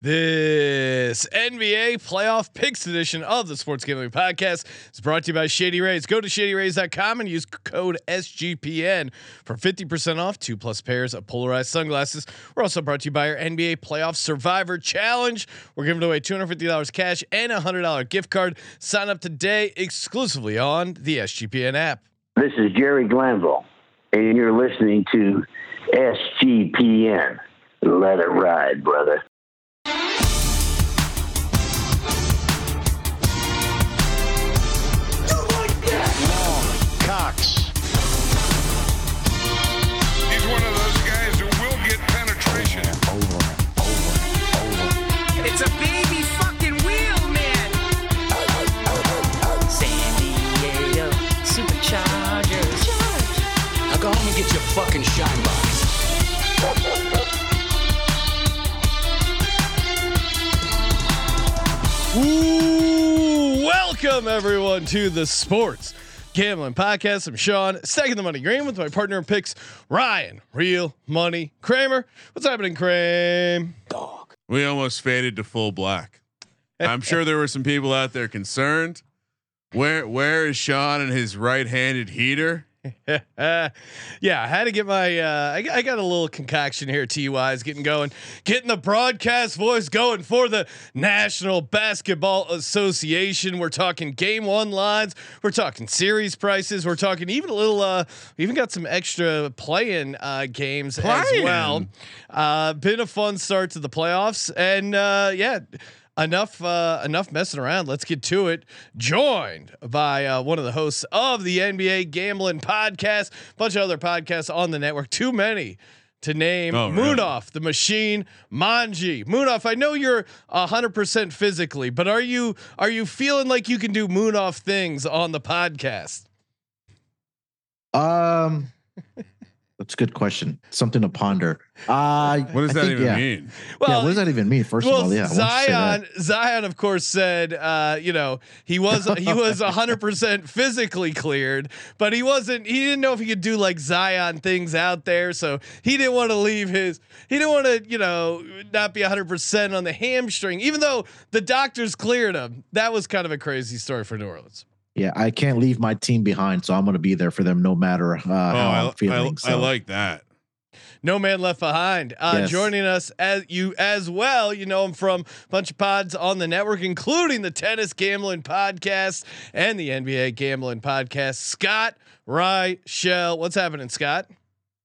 This NBA playoff picks edition of the Sports Gambling Podcast is brought to you by Shady Rays. Go to shadyrays.com and use code SGPN for 50% off two plus pairs of polarized sunglasses. We're also brought to you by our NBA Playoff Survivor Challenge. We're giving away $250 cash and a $100 gift card. Sign up today exclusively on the SGPN app. This is Jerry Glanville, and you're listening to SGPN. Let it ride, brother. Fucking shine box. Ooh, welcome everyone to the Sports Gambling Podcast. I'm Sean, stacking the money green with my partner in picks, Ryan, Real Money Kramer. What's happening, Kramer? Dog. We almost faded to full black. I'm sure there were some people out there concerned. Where where is Sean and his right-handed heater? yeah, I had to get my. Uh, I, got- I got a little concoction here. Ty is getting going, getting the broadcast voice going for the National Basketball Association. We're talking game one lines. We're talking series prices. We're talking even a little. Uh, we even got some extra play-in uh, games as well. Uh, been a fun start to the playoffs, and uh, yeah. Enough, uh, enough messing around. Let's get to it. Joined by uh, one of the hosts of the NBA Gambling Podcast, a bunch of other podcasts on the network. Too many to name. Oh, really? Munaf, the Machine, Manji. Munaf, I know you're hundred percent physically, but are you are you feeling like you can do Munaf things on the podcast? Um, that's a good question. Something to ponder. Uh, What does I that think, even yeah. mean? yeah, what does that even mean? First well, of all, yeah, why don't you say that? Zion, Zion, of course, said, uh, you know, he was he was hundred percent physically cleared, but he wasn't. He didn't know if he could do like Zion things out there, so he didn't want to leave his. He didn't want to, you know, not be hundred percent on the hamstring, even though the doctors cleared him. That was kind of a crazy story for New Orleans. Yeah, I can't leave my team behind, so I'm going to be there for them no matter uh, Oh, how I, I'm feeling. I, I like that. No man left behind. Uh, Yes. Joining us as you as well. You know him from a bunch of pods on the network, including the Tennis Gambling Podcast and the NBA Gambling Podcast. Scott Reichel, what's happening, Scott?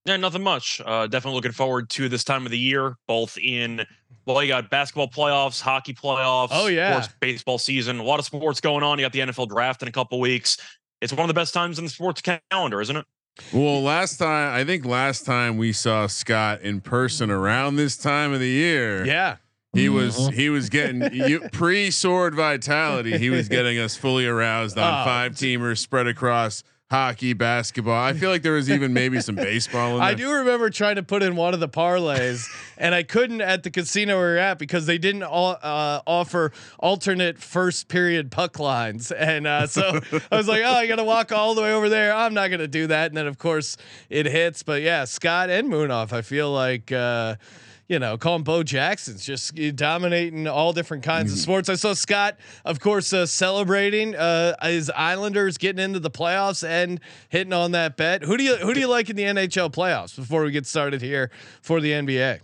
Yeah, nothing much. Uh, definitely looking forward to this time of the year, both in well, you got basketball playoffs, hockey playoffs. Oh, yeah. of course, baseball season. A lot of sports going on. You got the NFL draft in a couple weeks. It's one of the best times in the sports calendar, isn't it? Well, last time I think last time we saw Scott in person around this time of the year, Yeah, he was Mhm. he was getting you, pre sword vitality. He was getting us fully aroused on Oh. five teamers spread across hockey, basketball. I feel like there was even maybe some baseball in there. I do remember trying to put in one of the parlays, and I couldn't at the casino we were at because they didn't all, uh, offer alternate first period puck lines, and uh, so I was like, "Oh, I got to walk all the way over there. I'm not going to do that." And then, of course, it hits. But yeah, Scott and Munaf, I feel like. Uh, you know, call him Bo Jackson's just uh, dominating all different kinds of sports. I saw Scott, of course, uh, celebrating uh, his Islanders getting into the playoffs and hitting on that bet. Who do you who do you like in the NHL playoffs? Before we get started here for the NBA,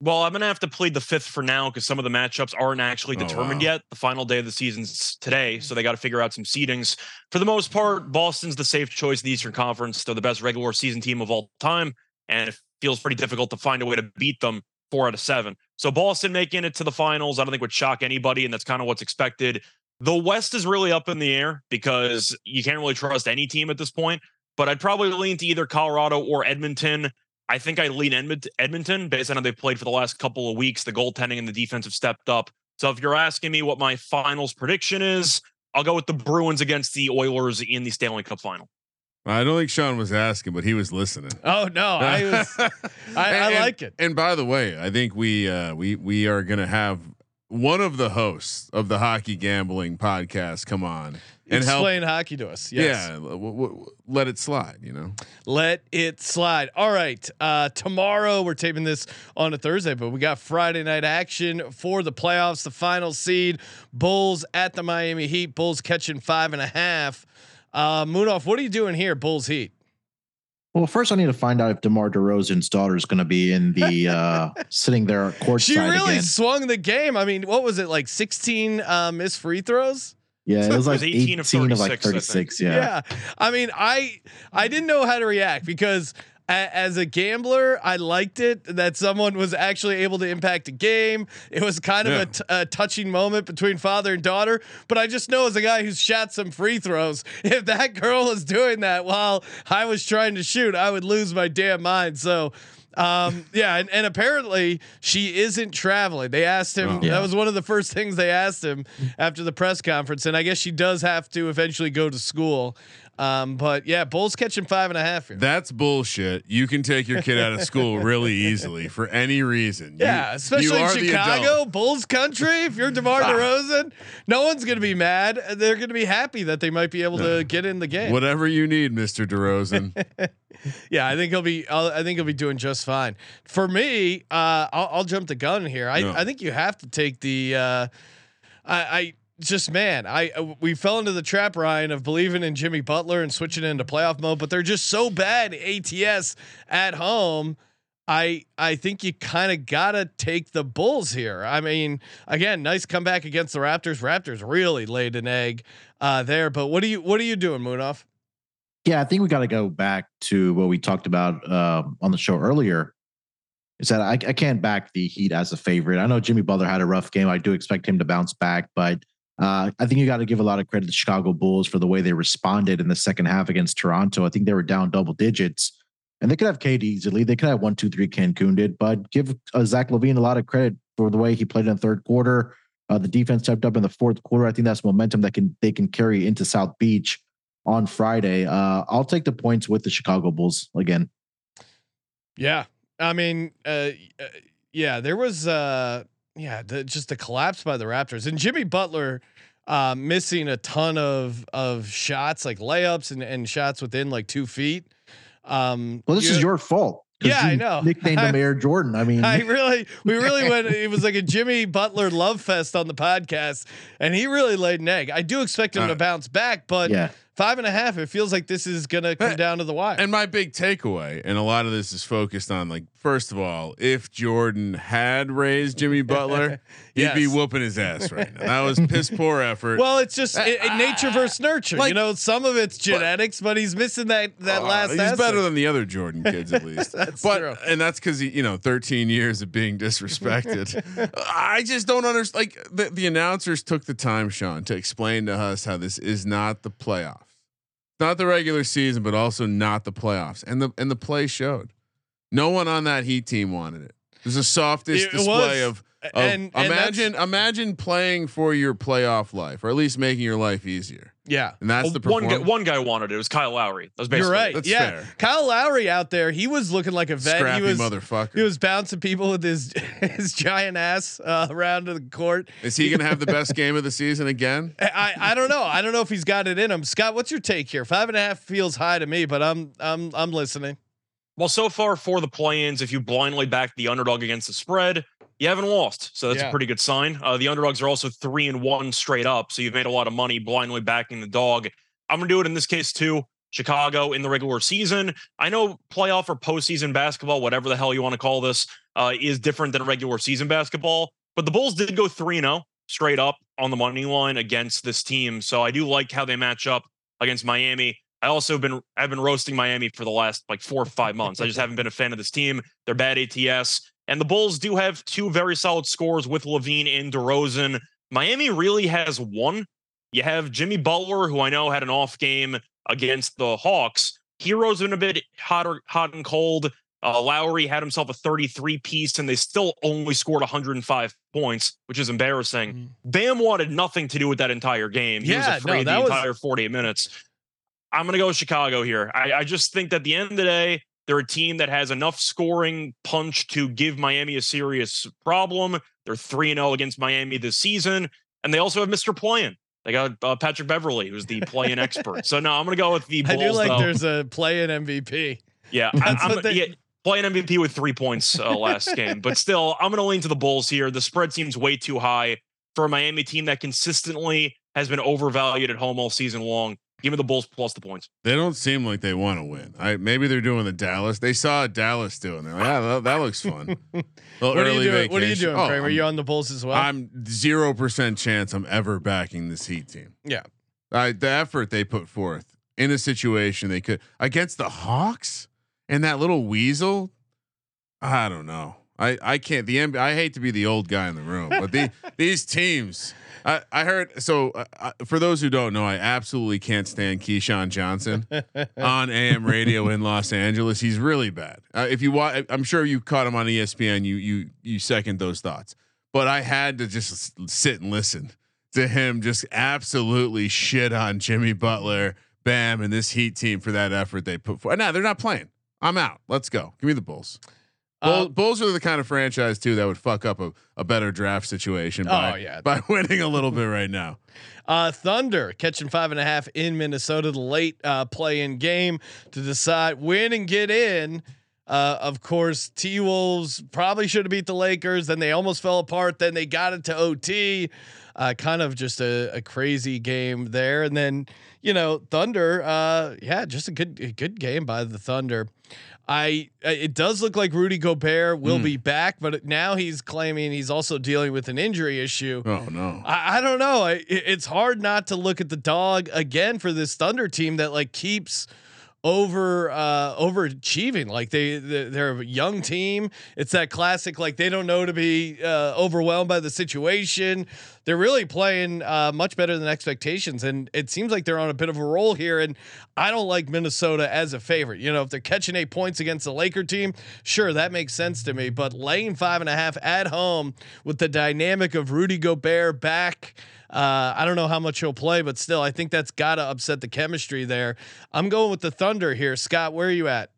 Well, I'm gonna have to plead the fifth for now because some of the matchups aren't actually Oh, determined wow. yet. The final day of the season's today, so they got to figure out some seedings. For the most part, Boston's the safe choice in the Eastern Conference. They're the best regular season team of all time, and it feels pretty difficult to find a way to beat them four out of seven. So Boston making it to the finals, I don't think would shock anybody, and that's kind of what's expected. The West is really up in the air because you can't really trust any team at this point. But I'd probably lean to either Colorado or Edmonton. I think I lean Edmonton based on how they've played for the last couple of weeks. The goaltending and the defense have stepped up. So if you're asking me what my finals prediction is, I'll go with the Bruins against the Oilers in the Stanley Cup final. I don't think Sean was asking, but he was listening. oh no, I was I, I And- like it. And by the way, I think we uh, we we are gonna have one of the hosts of the hockey gambling podcast come on and help. Explain hockey to us. Yes. Yeah, w- w- let it slide. You know, Let it slide. All right. Uh, tomorrow we're taping this on a Thursday, but we got Friday night action for the playoffs. The final seed, Bulls at the Miami Heat. Bulls catching five and a half. Uh, Munaf, what are you doing here, Bulls Heat? Well, first I need to find out if DeMar DeRozan's daughter is going to be in the uh, sitting there courtside She really again. swung the game. I mean, what was it like? Sixteen uh, missed free throws. Yeah, it was like was 18 18 of of, like 36, I Yeah. yeah. I mean, I I didn't know how to react because a, as a gambler, I liked it that someone was actually able to impact a game. It was kind of Yeah. a t- a touching moment between father and daughter. But I just know as a guy who's shot some free throws, if that girl was doing that while I was trying to shoot, I would lose my damn mind. So. Um, yeah, and, and apparently she isn't traveling. They asked him. Oh. That was one of the first things they asked him after the press conference, and I guess she does have to eventually go to school. Um, but yeah, Bulls catching five and a half here. that's bullshit. You can take your kid out of school really easily for any reason. You- yeah, you especially the Chicago. Bulls country. If you're DeMar Ah. DeRozan, no one's gonna be mad. They're gonna be happy that they might be able to get in the game. Whatever you need, Mister DeRozan. Yeah, I think he'll be. I'll, I think he'll be doing just fine. For me, uh, I'll, I'll jump the gun here. I, No. I think you have to take the. Uh, I, I just man, I uh, we fell into the trap, Ryan, of believing in Jimmy Butler and switching into playoff mode, but they're just so bad ATS at home. I I think you kind of gotta take the Bulls here. I mean, again, nice comeback against the Raptors. Raptors really laid an egg uh, there. But what are you what are you doing, Munaf? Yeah, I think we got to go back to what we talked about uh, on the show earlier. Is that I, I can't back the Heat as a favorite. I know Jimmy Butler had a rough game. I do expect him to bounce back, but uh, I think you got to give a lot of credit to the Chicago Bulls for the way they responded in the second half against Toronto. I think they were down double digits, and they could have KD easily. They could have one, two, three. Cancun did, but give uh, Zach LaVine a lot of credit for the way he played in the third quarter. Uh, the defense stepped up in the fourth quarter. I think that's momentum that can they can carry into South Beach on Friday. Uh, I'll take the points with the Chicago Bulls again. Yeah, I mean, uh, uh, yeah, there was, uh, yeah, the, just the collapse by the Raptors and Jimmy Butler uh, missing a ton of of shots, like layups and, and shots within like two feet. Um, Well, this you- is your fault. Yeah, I you know. Nicknamed him I- Air Jordan. I mean, I really, we really went. It was like a Jimmy Butler love fest on the podcast, and he really laid an egg. I do expect him Uh, to bounce back, but yeah. Five and a half. It feels like this is gonna come Uh, down to the wire. And my big takeaway, and a lot of this is focused on like, first of all, if Jordan had raised Jimmy Butler, he'd be whooping his ass right now. That was piss poor effort. Well, it's just Uh, it, it- nature versus nurture. you know, some of it's genetics, but he's missing that that Uh, last. He's aspect. better than the other Jordan kids, at least. That's but true. and that's because he, you know, 13 years of being disrespected. I just don't understand. Like the, the announcers took the time, Sean, to explain to us how this is not the playoffs, not the regular season, but also not the playoffs. And the and the play showed. No one on that Heat team wanted it. It was the softest It display was. of. Of and, and imagine, imagine playing for your playoff life, or at least making your life easier, yeah. and that's the one guy, one guy wanted it. It was Kyle Lowry. That was basically You're right. That's yeah, fair. Kyle Lowry out there, he was looking like a vet. Scrappy he was motherfucker. he was bouncing people with his his giant ass uh, around the court. Is he going to have the best game of the season again? I, I don't know. I don't know if he's got it in him. Scott, what's your take here? Five and a half feels high to me, but I'm I'm I'm listening. Well, so far for the play-ins, if you blindly back the underdog against the spread, you haven't lost. So that's Yeah. a pretty good sign. Uh, the underdogs are also three and one straight up. So you've made a lot of money blindly backing the dog. I'm gonna do it in this case too. Chicago in the regular season. I know playoff or postseason basketball, whatever the hell you want to call this, uh, is different than regular season basketball. But the Bulls did go 3 0 straight up on the money line against this team. So I do like how they match up against Miami. I also have been I've been roasting Miami for the last like four or five months. I just haven't been a fan of this team. They're bad ATS. And the Bulls do have two very solid scores with LaVine and DeRozan. Miami really has one. You have Jimmy Butler, who I know had an off game against the Hawks. Herro's been a bit hotter, hot and cold. Uh, Lowry had himself a 33 piece, and they still only scored 105 points, which is embarrassing. Bam wanted nothing to do with that entire game. He Yeah, was afraid that the was- entire 48 minutes. I'm going to go with Chicago here. I, I just think that at the end of the day, they're a team that has enough scoring punch to give Miami a serious problem. They're They're 3 0 against Miami this season. And they also have Mr. Playin. They got uh, Patrick Beverley, who's the play-in expert. So no, I'm going to go with the Bulls. I do like though. there's a play in MVP. Yeah, I, That's I'm they- yeah, playing MVP with three points uh, last game, but still, I'm going to lean to the Bulls here. The spread seems way too high for a Miami team that consistently has been overvalued at home all season long. Give me the Bulls plus the points. They don't seem like they want to win. I maybe they're doing the Dallas. They saw Dallas doing. They're like, yeah, that, that looks fun. Little What are you doing? What are you doing, Oh, Kramer? I'm- you on the Bulls as well? I'm zero percent chance I'm ever backing this Heat team. Yeah. I, the effort they put forth in a situation they could against the Hawks and that little weasel. I don't know. I, I can't. The NBA, I hate to be the old guy in the room, but the these teams. I, I heard. So uh, uh, for those who don't know, I absolutely can't stand Keyshawn Johnson on AM radio in Los Angeles. He's really bad. Uh, if you watch, I'm sure you caught him on ESPN. You you you second those thoughts, but I had to just sit and listen to him just absolutely shit on Jimmy Butler, Bam, and this Heat team for that effort they put forth. Now they're not playing. I'm out. Let's go. Give me the Bulls. Bull, Uh, Bulls are the kind of franchise too that would fuck up a, a better draft situation by, Oh, yeah. by winning a little bit right now. Uh, Thunder catching five and a half in Minnesota, the late uh, play in game to decide win and get in. Uh, of course, T Wolves probably should have beat the Lakers. Then they almost fell apart. Then they got it to OT. Uh, kind of just a, a crazy game there. And then, you know, Thunder, uh, yeah, just a good, a good game by the Thunder. I it does look like Rudy Gobert will Mm. be back, but now he's claiming he's also dealing with an injury issue. Oh no. I, I don't know. I, it's hard not to look at the dog again for this Thunder team that like keeps over uh overachieving. Like they they- they're a young team. It's that classic like they don't know to be uh overwhelmed by the situation. They're really playing uh much better than expectations and it seems like they're on a bit of a roll here and i don't like minnesota as a favorite. You know if they're catching eight points against the laker team sure that makes sense to me but laying five and a half at home with the dynamic of rudy gobert back uh, I don't know how much he'll play, but still, I think that's got to upset the chemistry there. I'm going with the Thunder here. Scott, where are you at?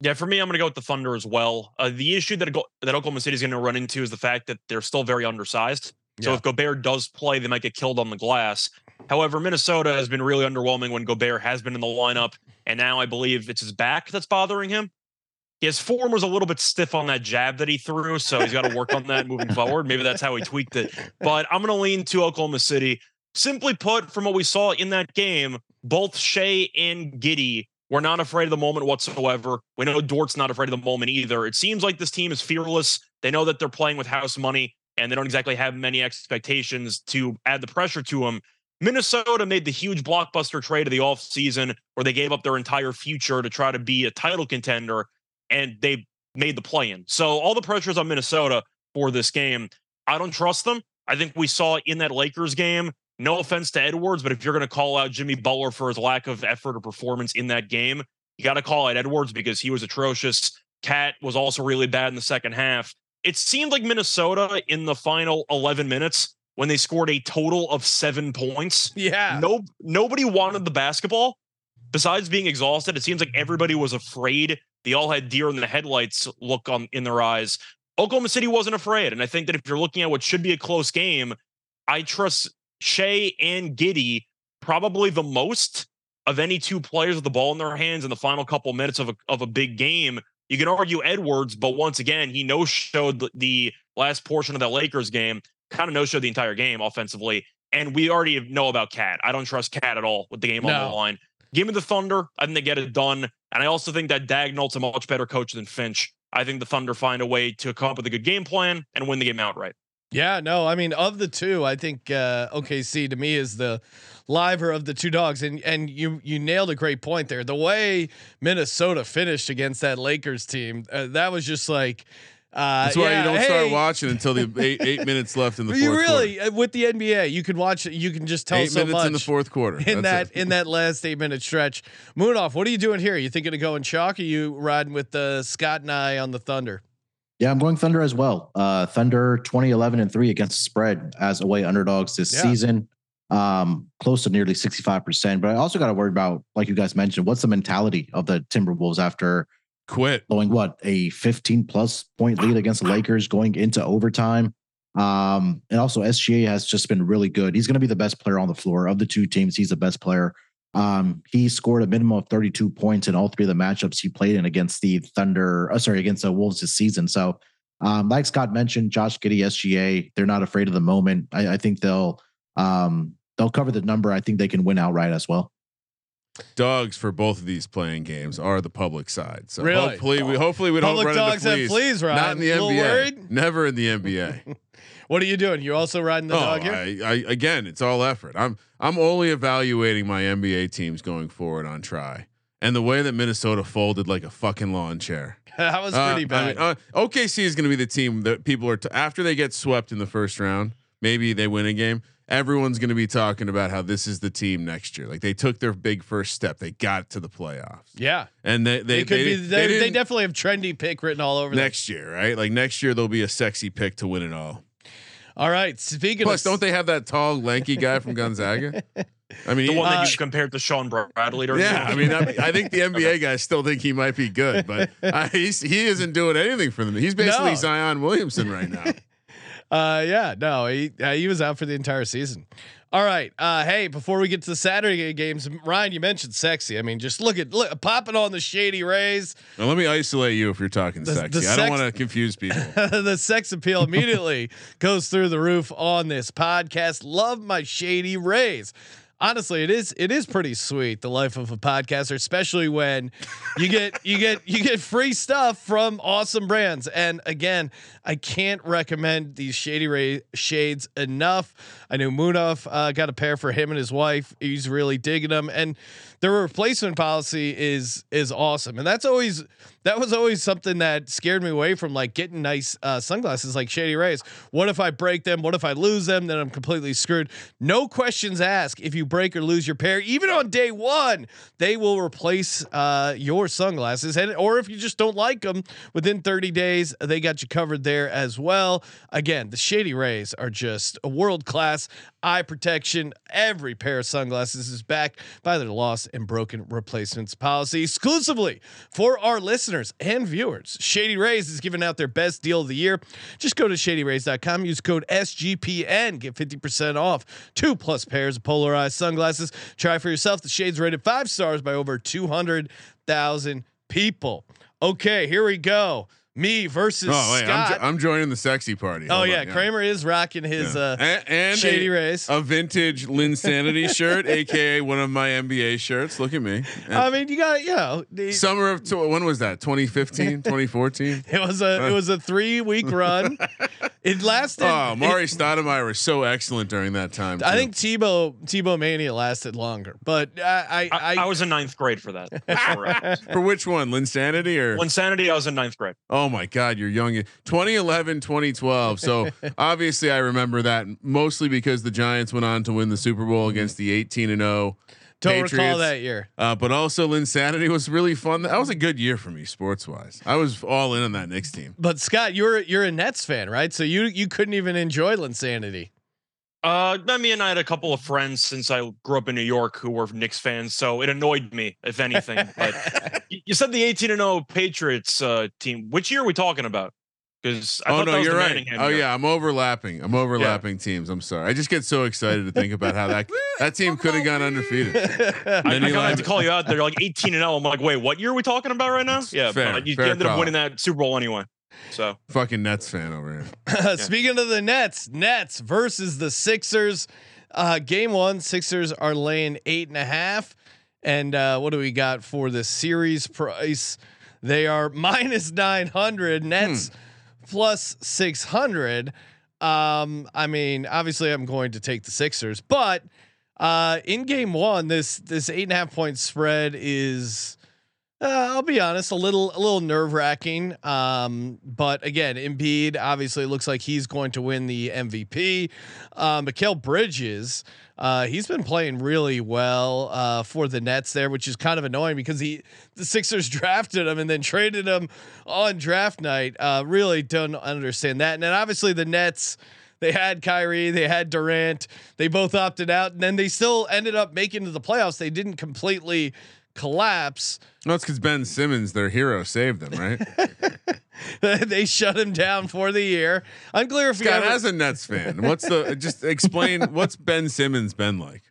Yeah, for me, I'm going to go with the Thunder as well. Uh, the issue that that Oklahoma City is going to run into is the fact that they're still very undersized. So Yeah. if Gobert does play, they might get killed on the glass. However, Minnesota has been really underwhelming when Gobert has been in the lineup, and now I believe it's his back that's bothering him. His form was a little bit stiff on that jab that he threw, so he's got to work on that moving forward. Maybe that's how he tweaked it. But I'm going to lean to Oklahoma City. Simply put, from what we saw in that game, both Shai and Giddey were not afraid of the moment whatsoever. We know Dort's not afraid of the moment either. It seems like this team is fearless. They know that they're playing with house money, and they don't exactly have many expectations to add the pressure to them. Minnesota made the huge blockbuster trade of the offseason where they gave up their entire future to try to be a title contender, and they made the play in. So all the pressure is on Minnesota for this game. I don't trust them. I think we saw in that Lakers game, no offense to Edwards, but if you're going to call out Jimmy Butler for his lack of effort or performance in that game, you got to call out Edwards because he was atrocious. Cat was also really bad in the second half. It seemed like Minnesota in the final 11 minutes when they scored a total of seven points. Yeah. No, nobody wanted the basketball. Besides being exhausted, it seems like everybody was afraid. They all had deer in the headlights look on in their eyes. Oklahoma City wasn't afraid, and I think that if you're looking at what should be a close game, I trust Shai and Giddey probably the most of any two players with the ball in their hands in the final couple minutes of a of a big game. You can argue Edwards, but once again, he no showed the, the last portion of that Lakers game, kind of no showed the entire game offensively. And we already know about Cat. I don't trust Cat at all with the game on the line. Give me the Thunder. I think they get it done. And I also think that Daigneault's a much better coach than Finch. I think the Thunder find a way to come up with a good game plan and win the game outright. Yeah, no, I mean of the two, I think uh, OKC to me is the liver of the two dogs, and and you you nailed a great point there. The way Minnesota finished against that Lakers team, uh, that was just like. Uh, That's why yeah, you don't start watching until the eight, eight minutes left in the fourth You quarter. really uh, with the NBA, you can watch. You can just tell Eight so minutes much in the fourth quarter. in That's that it. in that last eight minute stretch. Munaf. What are you doing here? Are You thinking of going chalk? Or you riding with uh, Scott and I on the Thunder? Yeah, I'm going Thunder as well. Uh, Thunder 2011 and three against the spread as away underdogs this Yeah. season. Um, close to nearly 65%. But I also got to worry about, like you guys mentioned, what's the mentality of the Timberwolves after Quit. blowing what a 15 plus point lead against the Lakers going into overtime. Um, and also SGA has just been really good. He's going to be the best player on the floor of the two teams. He's the best player. Um, he scored a minimum of 32 points in all three of the matchups he played in against the Thunder. Uh, sorry, against the Wolves this season. So, um, like Scott mentioned, Josh Giddey, SGA, they're not afraid of the moment. I, I think they'll um, they'll cover the number. I think they can win outright as well. Dogs for both of these playing games are the public side. So Really? hopefully we hopefully we don't Public run dogs into have fleas. fleas, Ryan. Not in the A NBA. worried? Never in the NBA. What are you doing? You also riding the oh, dog here? I, I again, it's all effort. I'm I'm only evaluating my NBA teams going forward on try. And the way that Minnesota folded like a fucking lawn chair. that was Uh, pretty bad. I mean, uh, OKC is going to be the team that people are t- after they get swept in the first round. Maybe they win a game. Everyone's going to be talking about how this is the team next year. Like they took their big first step. They got to the playoffs, yeah, and they they they, could they, be. didn't- They, they, definitely have trendy pick written all over them. next year, right? Like next year, there'll be a sexy pick to win it all. All right. Speaking Plus, of, don't they have that tall, lanky guy from Gonzaga? I mean, The he- one Uh, that you compared to Shawn Bradley. during yeah, I mean, I, I think the NBA guys still think he might be good, but uh, he's he isn't doing anything for them. He's basically No. Zion Williamson right now. Uh, yeah, no, he uh, he was out for the entire season. All right. Uh, hey, before we get to the Saturday games, Ryan, you mentioned sexy. I mean, just look at look, popping on the shady rays. Now, let me isolate you if you're talking The- sexy. the I don't want to confuse people. the sex appeal immediately goes through the roof on this podcast. Love my shady rays. Honestly, it is it is pretty sweet the life of a podcaster, especially when you get you get you get free stuff from awesome brands. And again, I can't recommend these Shady Ray shades enough. I knew Munaf uh, got a pair for him and his wife. He's really digging them, and their replacement policy is is awesome. And that's always that was always something that scared me away from like getting nice uh, sunglasses like Shady Rays. What if I break them? What if I lose them? Then I'm completely screwed. No questions asked. If you break or lose your pair, even on day one, they will replace uh, your sunglasses. And or if you just don't like them, within 30 days, they got you covered there as well. Again, the Shady Rays are just a world class eye protection. Every pair of sunglasses is backed by their lost and broken replacements policy exclusively for our listeners and viewers. Shady Rays is giving out their best deal of the year. Just go to shadyrays.com, use code SGPN, get 50% off two plus pairs of polarized sunglasses. Try for yourself. The shades rated five stars by over 200,000 people. Okay, here we go. Me versus Oh wait, I'm, Scott. jo- I'm joining the sexy party. oh yeah, on, Kramer is rocking his Yeah. uh, and, and Shady a, Rays. a vintage Linsanity shirt, aka one of my NBA shirts. Look at me. And I mean, you got you know, the- summer of tw- when was that? 2015, 2014. it was a it was a three week run. It lasted. Oh, it- Amar'e Stoudemire was so excellent during that time. I too. think Tebow Tebow mania lasted longer, but I I, I, I was in ninth grade for that. For which one, Linsanity or? When Sanity, I was in ninth grade. Oh my God, you're young. 2011, 2012. So obviously, I remember that mostly because the Giants went on to win the Super Bowl against the 18 and 0. don't Patriots. recall that year. Uh, but also, Linsanity was really fun. That was a good year for me, sports wise. I was all in on that Knicks team. But Scott, you're you're a Nets fan, right? So you you couldn't even enjoy Linsanity. Uh, I mean, I had a couple of friends since I grew up in New York who were Knicks fans, so it annoyed me, if anything. But you you said the 18 and 0 Patriots uh, team. Which year are we talking about? Because I oh thought no, you're right. Manningham Oh year. yeah, I'm overlapping. I'm overlapping teams. I'm sorry. I just get so excited to think about how that that team could have gone undefeated. I, Then I you kind of line- have to call you out. They're like 18 and 0. I'm like, wait, what year are we talking about right now? Yeah, Fair, but you fair ended call. up winning that Super Bowl anyway. So Fucking Nets fan over here. Speaking of the Nets, Nets versus the Sixers. Uh, game one, Sixers are laying eight and a half. And uh, what do we got for the series price? They are minus nine hundred. Nets plus six hundred. Um, I mean, obviously, I'm going to take the Sixers, but uh, in game one, this this eight and a half point spread is. Uh, I'll be honest, a little a little nerve wracking. Um, but again, Embiid obviously looks like he's going to win the MVP. Uh, Mikal Bridges, uh, he's been playing really well uh, for the Nets there, which is kind of annoying because he the Sixers drafted him and then traded him on draft night. Uh, really don't understand that. And then obviously the Nets. They had Kyrie, they had Durant, they both opted out, and then they still ended up making to the playoffs. They didn't completely collapse. No, it's because Ben Simmons, their hero, saved them, right? they shut him down for the year. Unclear if he Scott, ever- as a Nets fan, what's the just explain what's Ben Simmons been like?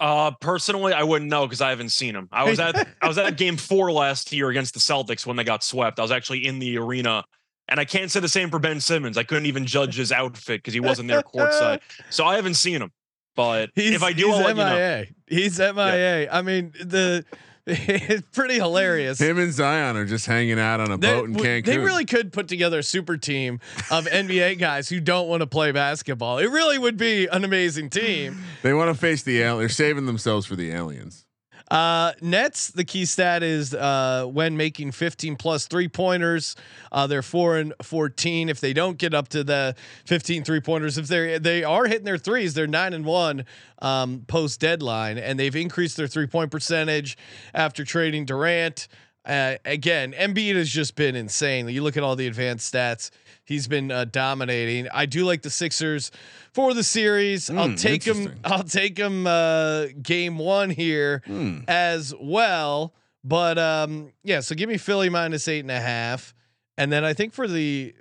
Uh, personally, I wouldn't know because I haven't seen him. I was at I was at Game Four last year against the Celtics when they got swept. I was actually in the arena, and I can't say the same for Ben Simmons. I couldn't even judge his outfit because he wasn't there courtside. So I haven't seen him. But He's, if I do, he's I'll let you know. MIA. He's MIA. I mean, the it's pretty hilarious. Him and Zion are just hanging out on a They, boat in w- Cancun. they really could put together a super team of NBA guys who don't want to play basketball. It really would be an amazing team. They want to face the alien. They're saving themselves for the aliens. Uh, Nets, the key stat is uh, when making 15 plus three pointers, uh, they're four and 14. If they don't get up to the 15 three pointers, if they they are hitting their threes, they're nine and one um, post deadline, and they've increased their three point percentage after trading Durant. Uh, again, Embiid has just been insane. You look at all the advanced stats; he's been uh, dominating. I do like the Sixers for the series. I'll Mm, take them. I'll take them. Uh, game one here Hmm. as well. But um, yeah, so give me Philly minus eight and a half, and then I think for the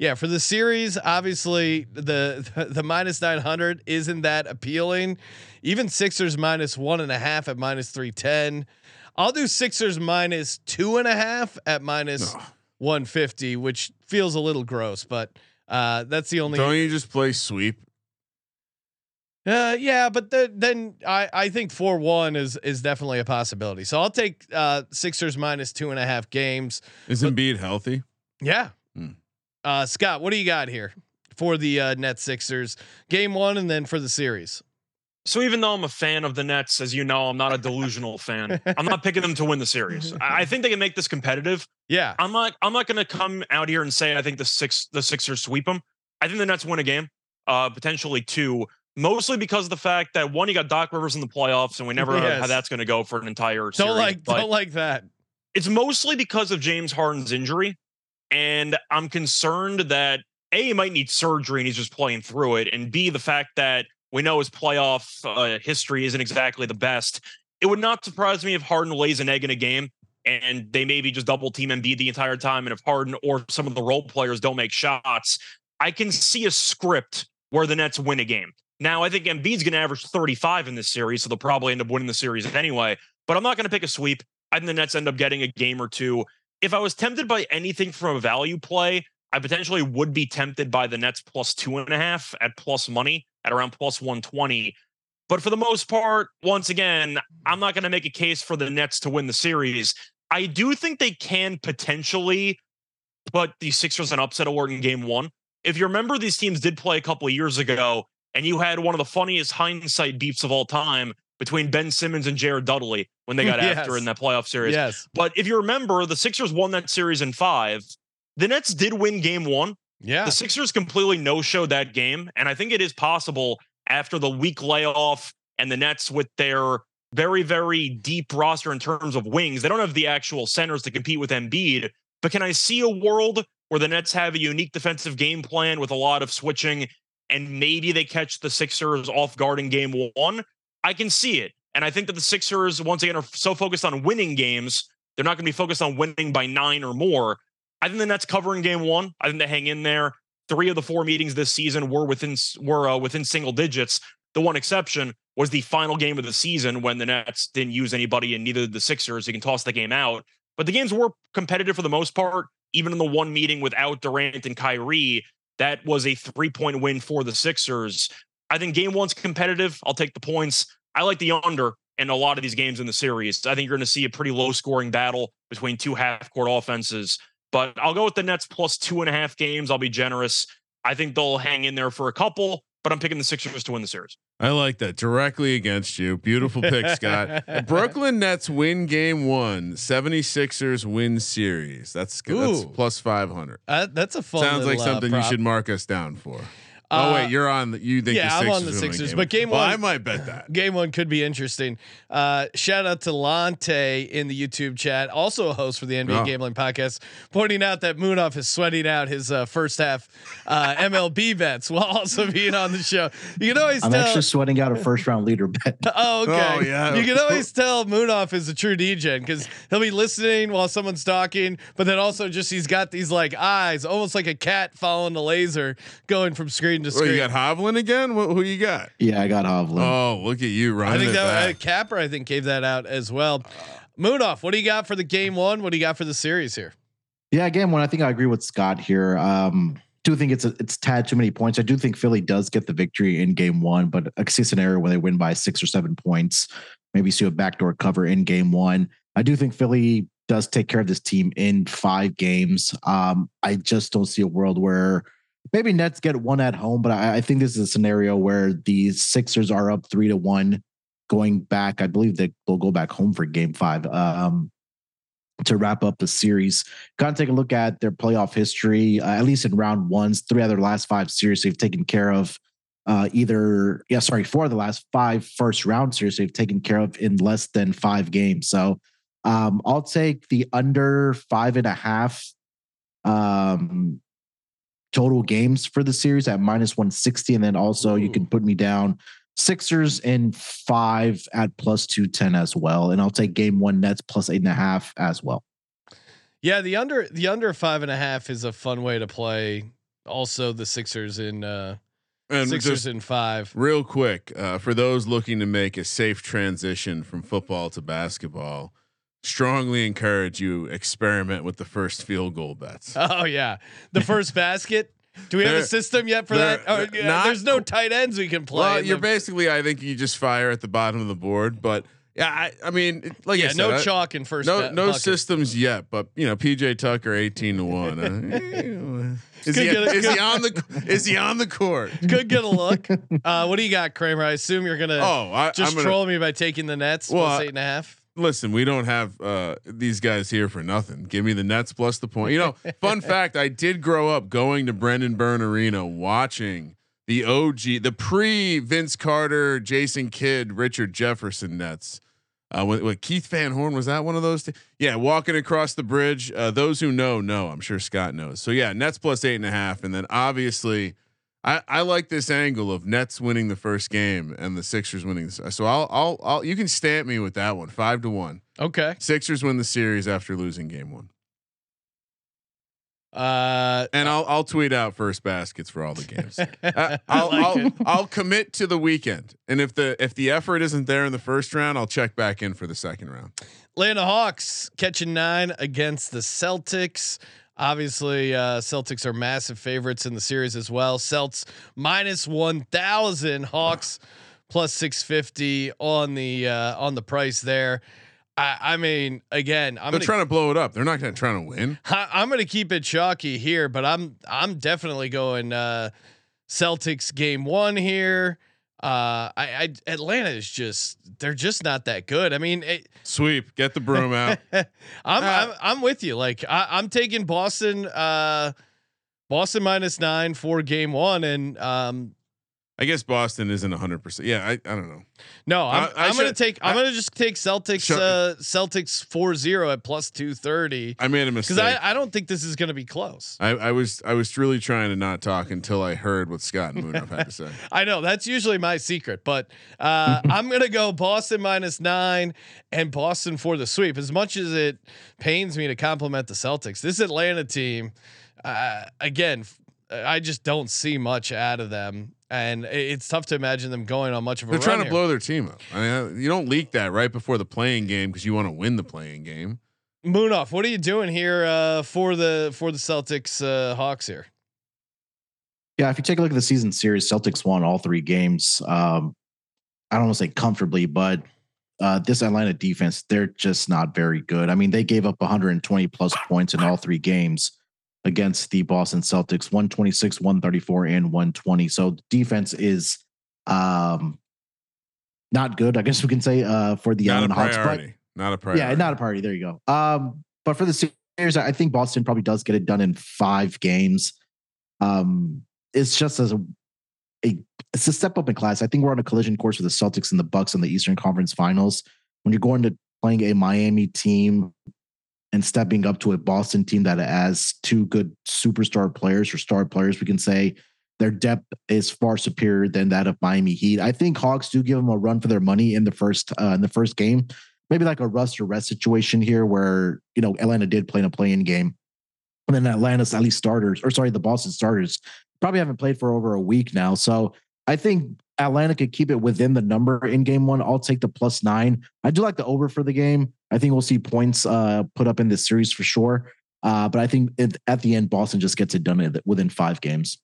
yeah for the series, obviously the the, the minus nine hundred isn't that appealing. Even Sixers minus one and a half at minus three ten. I'll do Sixers minus two and a half at minus No. one fifty, which feels a little gross, but uh, that's the only. Don't you just play sweep? Uh, yeah, but the, then I, I think four one is is definitely a possibility. So I'll take uh, Sixers minus two and a half games. Is Embiid healthy? Yeah. Hmm. Uh, Scott, what do you got here for the uh, Net Sixers game one, and then for the series? So even though I'm a fan of the Nets, as you know, I'm not a delusional fan. I'm not picking them to win the series. I think they can make this competitive. Yeah, I'm not. I'm not going to come out here and say I think the six the Sixers sweep them. I think the Nets win a game, uh, potentially two. Mostly because of the fact that one, you got Doc Rivers in the playoffs, and we never know how that's going to go for an entire series. don't like don't like that. it's mostly because of James Harden's injury, and I'm concerned that a he might need surgery and he's just playing through it, and b the fact that we know his playoff uh, history isn't exactly the best. It would not surprise me if Harden lays an egg in a game and they maybe just double team Embiid the entire time, and if Harden or some of the role players don't make shots, I can see a script where the Nets win a game. Now, I think Embiid's going to average 35 in this series, so they'll probably end up winning the series anyway. But I'm not going to pick a sweep. I think the Nets end up getting a game or two. If I was tempted by anything from a value play, I potentially would be tempted by the Nets plus two and a half at plus money at around plus 120. But for the most part, once again, I'm not going to make a case for the Nets to win the series. I do think they can potentially put the Sixers an upset award in game one. If you remember, these teams did play a couple of years ago, and you had one of the funniest hindsight beefs of all time between Ben Simmons and Jared Dudley when they got after in that playoff series. Yes, But if you remember, the Sixers won that series in five. The Nets did win game one. Yeah, The Sixers completely no showed that game. And I think it is possible after the week layoff and the Nets with their very, very deep roster in terms of wings, they don't have the actual centers to compete with Embiid. But can I see a world where the Nets have a unique defensive game plan with a lot of switching and maybe they catch the Sixers off guard in game one? I can see it. And I think that the Sixers, once again, are so focused on winning games, they're not going to be focused on winning by nine or more. I think the Nets cover in game one. I think they hang in there. Three of the four meetings this season were within were uh, within single digits. The one exception was the final game of the season when the Nets didn't use anybody and neither did the Sixers. You can toss the game out. But the games were competitive for the most part. Even in the one meeting without Durant and Kyrie, that was a three point win for the Sixers. I think game one's competitive. I'll take the points. I like the under in a lot of these games in the series. I think you're going to see a pretty low scoring battle between two half court offenses. But I'll go with the Nets plus two and a half games. I'll be generous. I think they'll hang in there for a couple, but I'm picking the Sixers to win the series. I like that directly against you. Beautiful pick, Scott. Brooklyn Nets win game one. 76ers win series. That's good. That's plus 500. Uh, that's a fun. Sounds like little, uh, something you should mark us down for. Oh Uh, wait, you're on. The, you think? yeah, the I'm on the are winning Sixers, but game one. well, one- I might bet that. Game one could be interesting. Uh, shout out to Lante in the YouTube chat, also a host for the NBA Oh. Gambling Podcast, pointing out that Munaf is sweating out his uh, first half uh, MLB bets while also being on the show. You can always I'm tell. actually sweating out a first round leader bet. Oh, okay. Oh, yeah. You can always tell Munaf is a true DJ because he'll be listening while someone's talking, but then also just he's got these like eyes, almost like a cat following the laser, going from screen to Well, screen. you got Hovland again. Wh- who you got? Yeah, I got Hovland. Oh, look at you running I think it that uh. Capper, I think, gave that out as well. Munaf, what do you got for the game one? What do you got for the series here? Yeah, game one. I think I agree with Scott here. Um, do think it's a, it's tad too many points. I do think Philly does get the victory in game one, but I see a scenario where they win by six or seven points, maybe see a backdoor cover in game one. I do think Philly does take care of this team in five games. Um, I just don't see a world where maybe Nets get one at home, but I, I think this is a scenario where the Sixers are up three to one going back. I believe that they'll go back home for game five. Um, to wrap up the series. Got to take a look at their playoff history, uh, at least in round ones. Three of their last five series they've taken care of. Uh, either, yeah, sorry, four of the last five first round series they've taken care of in less than five games. So um, I'll take the under five and a half um, total games for the series at minus 160. And then also you can put me down Sixers in five at plus 210 as well. And I'll take game one Nets plus eight and a half as well. Yeah, the under the under five and a half is a fun way to play. Also, the Sixers in uh, and Sixers in five. real quick, uh, for those looking to make a safe transition from football to basketball, strongly encourage you experiment with the first field goal bets. Oh yeah, the first basket. Do we have a system yet for that? Oh, yeah, not- there's no tight ends we can play. Well, you're the- basically, I think you just fire at the bottom of the board, but yeah, I, I mean, like I yeah, said, no chalk in first. no no bucket. systems yet, but you know, PJ Tucker eighteen to one. Uh, is he a- is he on the is he on the court? Could get a look. Uh, what do you got, Kramer? I assume you're gonna Oh, I, just gonna, troll me by taking the Nets Well, eight and a half. Listen, we don't have uh, these guys here for nothing. Give me the Nets plus the point. You know, fun fact: I did grow up going to Brendan Byrne Arena, watching the OG, the pre Vince Carter, Jason Kidd, Richard Jefferson Nets. Uh, Keith Van Horn was that one of those? T- yeah, walking across the bridge. Uh, those who know know. I'm sure Scott knows. So yeah, Nets plus eight and a half, and then obviously. I, I like this angle of Nets winning the first game and the Sixers winning. The, so I'll, I'll, I'll, you can stamp me with that one, five to one. Okay. Sixers win the series after losing game one, Uh, and I'll, I'll tweet out first baskets for all the games. Uh, I I'll, like I'll. I'll commit to the weekend, and if the if the effort isn't there in the first round, I'll check back in for the second round. Atlanta Hawks catching nine against the Celtics. Obviously, uh, Celtics are massive favorites in the series as well. Celts minus one thousand, Hawks plus six fifty on the uh, on the price there. I, I mean, again, I'm They're gonna, trying to blow it up. They're not going to try to win. I, I'm going to keep it chalky here, but I'm I'm definitely going uh, Celtics game one here. Uh, I, I Atlanta is just they're just not that good. I mean, it, Sweep, get the broom out. I'm, I'm Uh, I'm with you. Like I, I'm taking Boston, uh, Boston minus nine for game one, and um, I guess Boston isn't 100. percent Yeah, I, I don't know. no, I'm, I- I'm gonna take I'm I- gonna just take Celtics uh, Celtics 4-0 at plus two thirty I made a mistake. because I, I don't think this is gonna be close. I, I was I was really trying to not talk until I heard what Scott and Munaf had to say. I know that's usually my secret, but uh, I'm gonna go Boston minus nine and Boston for the sweep. As much as it pains me to compliment the Celtics, this Atlanta team, uh, again, I just don't see much out of them, and it's tough to imagine them going on much of a They're run trying to here. blow their team up. I mean, you don't leak that right before the playing game because you want to win the playing game. Munaf. What are you doing here uh, for the for the Celtics uh, Hawks here? Yeah, if you take a look at the season series, Celtics won all three games. Um, I don't want to say comfortably, but uh, this Atlanta defense, they're just not very good. I mean, they gave up 120 plus points in all three games against the Boston Celtics 126, 134, and 120. So defense is um, not good, I guess we can say, uh, for the not a Hawks. But. Not a priority. yeah, not a party. There you go. Um, but for the series, I think Boston probably does get it done in five games. Um, it's just as a a it's a step up in class. I think we're on a collision course with the Celtics and the Bucks in the Eastern Conference Finals. When you're going to playing a Miami team and stepping up to a Boston team that has two good superstar players or star players, we can say their depth is far superior than that of Miami Heat. I think Hawks do give them a run for their money in the first uh, in the first game. Maybe like a rust or rest situation here, where you know Atlanta did play in a play-in game, and then Atlanta's at least starters, or sorry, the Boston starters probably haven't played for over a week now. So I think Atlanta could keep it within the number in game one. I'll take the plus nine. I do like the over for the game. I think we'll see points uh, put up in this series for sure. Uh, but I think it, at the end, Boston just gets it done within five games.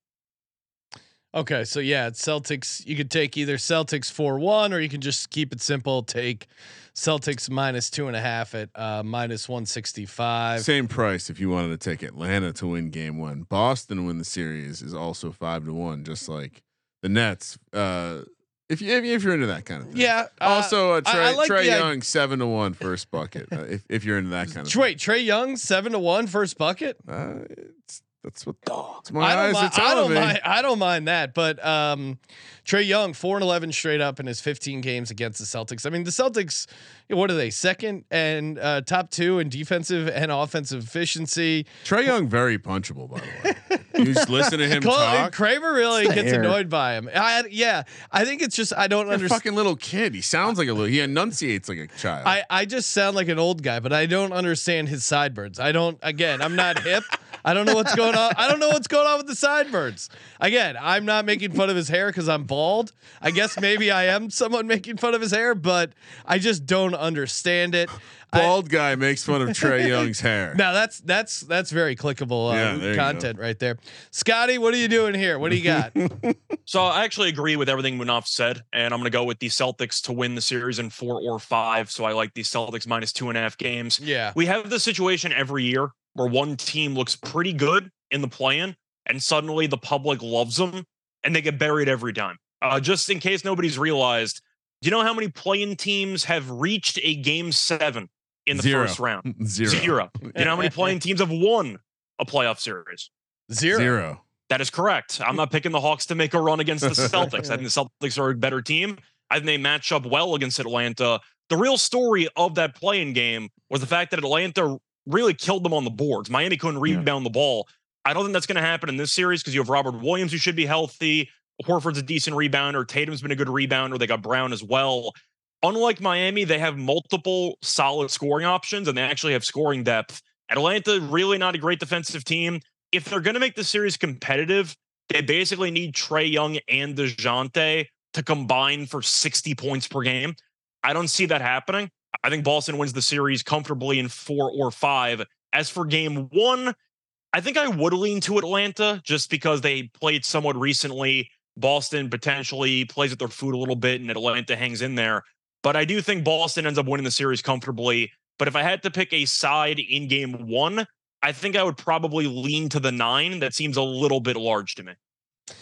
Okay, so yeah, it's Celtics. You could take either Celtics four one, or you can just keep it simple. Take Celtics minus two and a half at uh, minus one sixty five. Same price if you wanted to take Atlanta to win game one. Boston win the series is also five to one, just like the Nets. Uh, if you if you're into that kind of thing. Yeah. uh, Also, uh, Trae, I like Trae the i- Young seven to one first bucket. Uh, if if you're into that kind of. Wait, Trae Young seven to one first bucket. Uh, it's, that's what dogs. my I don't eyes mind. are I don't me. mind. I don't mind that. But um, Trae Young four and eleven straight up in his fifteen games against the Celtics. I mean, the Celtics. What are they? Second and uh, top two in defensive and offensive efficiency. Trae Young very punchable by the way. you just listen to him Col- talk. Kramer really gets hair. annoyed by him. I, yeah, I think it's just I don't He's a understand. fucking little kid. He sounds like a little. He enunciates like a child. I, I just sound like an old guy, but I don't understand his sideburns. I don't. Again, I'm not hip. I don't know what's going on. I don't know what's going on with the sideburns. Again, I'm not making fun of his hair because I'm bald. I guess maybe I am someone making fun of his hair, but I just don't understand it. I- Bald guy makes fun of Trae Young's hair. now that's that's that's very clickable uh, Yeah, there you go. content right there. Scotty, what are you doing here? What do you got? So I actually agree with everything Munaf said, and I'm going to go with the Celtics to win the series in four or five. So I like the Celtics minus two and a half games. yeah. We have this situation every year where one team looks pretty good in the play-in, and suddenly the public loves them, and they get buried every time. Uh, just in case nobody's realized, do you know how many play-in teams have reached a game seven in the Zero. first round? Zero. Zero. You know how many play-in teams have won a playoff series? Zero. Zero. That is correct. I'm not picking the Hawks to make a run against the Celtics. I think the Celtics are a better team. I think they match up well against Atlanta. The real story of that playing game was the fact that Atlanta really killed them on the boards. Miami couldn't Yeah. rebound the ball. I don't think that's going to happen in this series because you have Robert Williams who should be healthy. Horford's a decent rebounder. Tatum's been a good rebounder. They got Brown as well. Unlike Miami, they have multiple solid scoring options and they actually have scoring depth. Atlanta, really not a great defensive team. If they're going to make the series competitive, they basically need Trae Young and Dejounte to combine for 60 points per game. I don't see that happening. I think Boston wins the series comfortably in four or five. As for game one, I think I would lean to Atlanta just because they played somewhat recently. Boston potentially plays with their food a little bit and Atlanta hangs in there. But I do think Boston ends up winning the series comfortably. But if I had to pick a side in game one, I think I would probably lean to the nine. That seems a little bit large to me.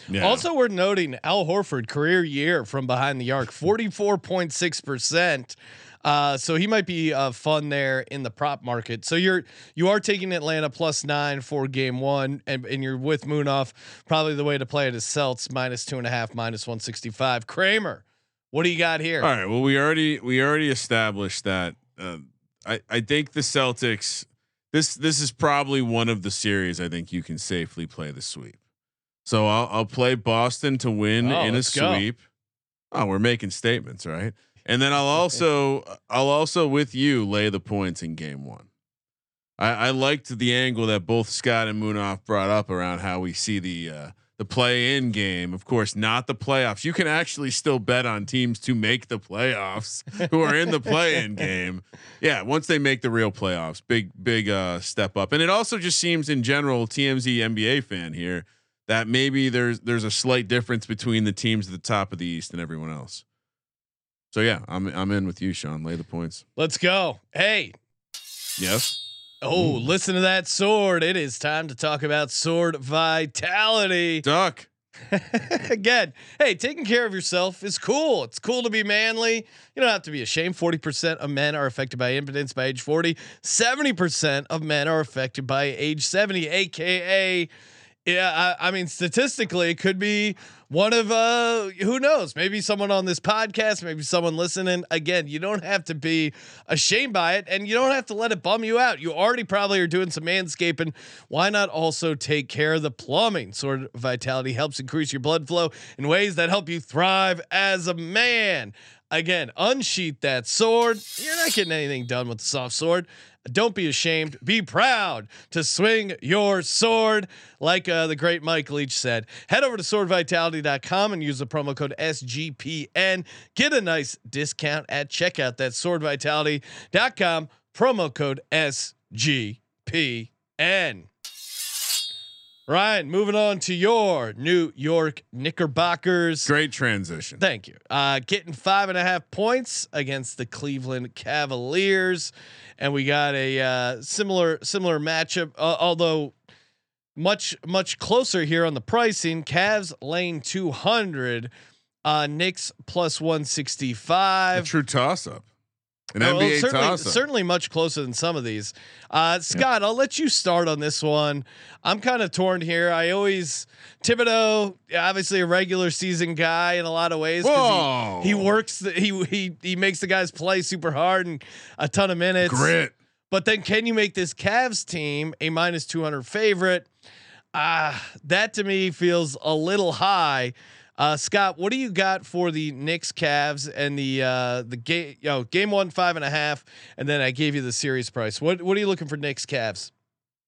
Yeah. Also, we're noting Al Horford career year from behind the arc 44.6%. Uh, so he might be uh, fun there in the prop market. So you're you are taking Atlanta plus nine for game one, and, and you're with Munaf. Probably the way to play it is Celts minus two and a half, minus one sixty five. Kramer, what do you got here? All right. Well, we already we already established that. Uh, I I think the Celtics. This this is probably one of the series I think you can safely play the sweep. So I'll I'll play Boston to win Oh, in a let's go. sweep. Oh, we're making statements, right? And then I'll also I'll also with you lay the points in game one. I, I liked the angle that both Scott and Munaf brought up around how we see the uh, the play in game. Of course, not the playoffs. You can actually still bet on teams to make the playoffs who are in the play in game. Yeah, once they make the real playoffs, big big uh, step up. And it also just seems in general, TMZ NBA fan here, that maybe there's there's a slight difference between the teams at the top of the East and everyone else. So yeah, I'm I'm in with you, Sean. Lay the points. Let's go. Hey, Yes. oh, listen to that sword. It is time to talk about sword vitality. Duck. Again, hey, taking care of yourself is cool. It's cool to be manly. You don't have to be ashamed. 40% of men are affected by impotence by age 40. 70% of men are affected by age 70, aka yeah, I, I mean, statistically, it could be one of uh who knows? Maybe someone on this podcast maybe someone listening. Again you don't have to be ashamed by it and you don't have to let it bum you out. You already probably are doing some manscaping. Why not also take care of the plumbing? Sword vitality helps increase your blood flow in ways that help you thrive as a man again unsheath that sword you're not getting anything done with the soft sword don't be ashamed. Be proud to swing your sword. Like uh, the great Mike Leach said, head over to swordvitality.com and use the promo code SGPN. Get a nice discount at checkout. That's swordvitality.com, promo code SGPN. Ryan, moving on to your New York Knickerbockers. Great transition. Thank you. Uh, getting five and a half points against the Cleveland Cavaliers, and we got a uh, similar similar matchup, uh, although much much closer here on the pricing. Cavs lane two hundred, uh, Knicks plus one sixty five. True toss up. An Well, NBA certainly, toss up. certainly much closer than some of these. Uh, Scott, I'll let you start on this one. I'm kind of torn here. I always Thibodeau, obviously a regular season guy in a lot of ways. Whoa. He, he works. The, he he he makes the guys play super hard and a ton of minutes. Grit. But then, can you make this Cavs team a minus 200 favorite? Ah, that to me feels a little high. Uh, Scott, what do you got for the Knicks Cavs and the uh, the game? You know, game one five and a half, and then I gave you the series price. What what are you looking for Knicks Cavs?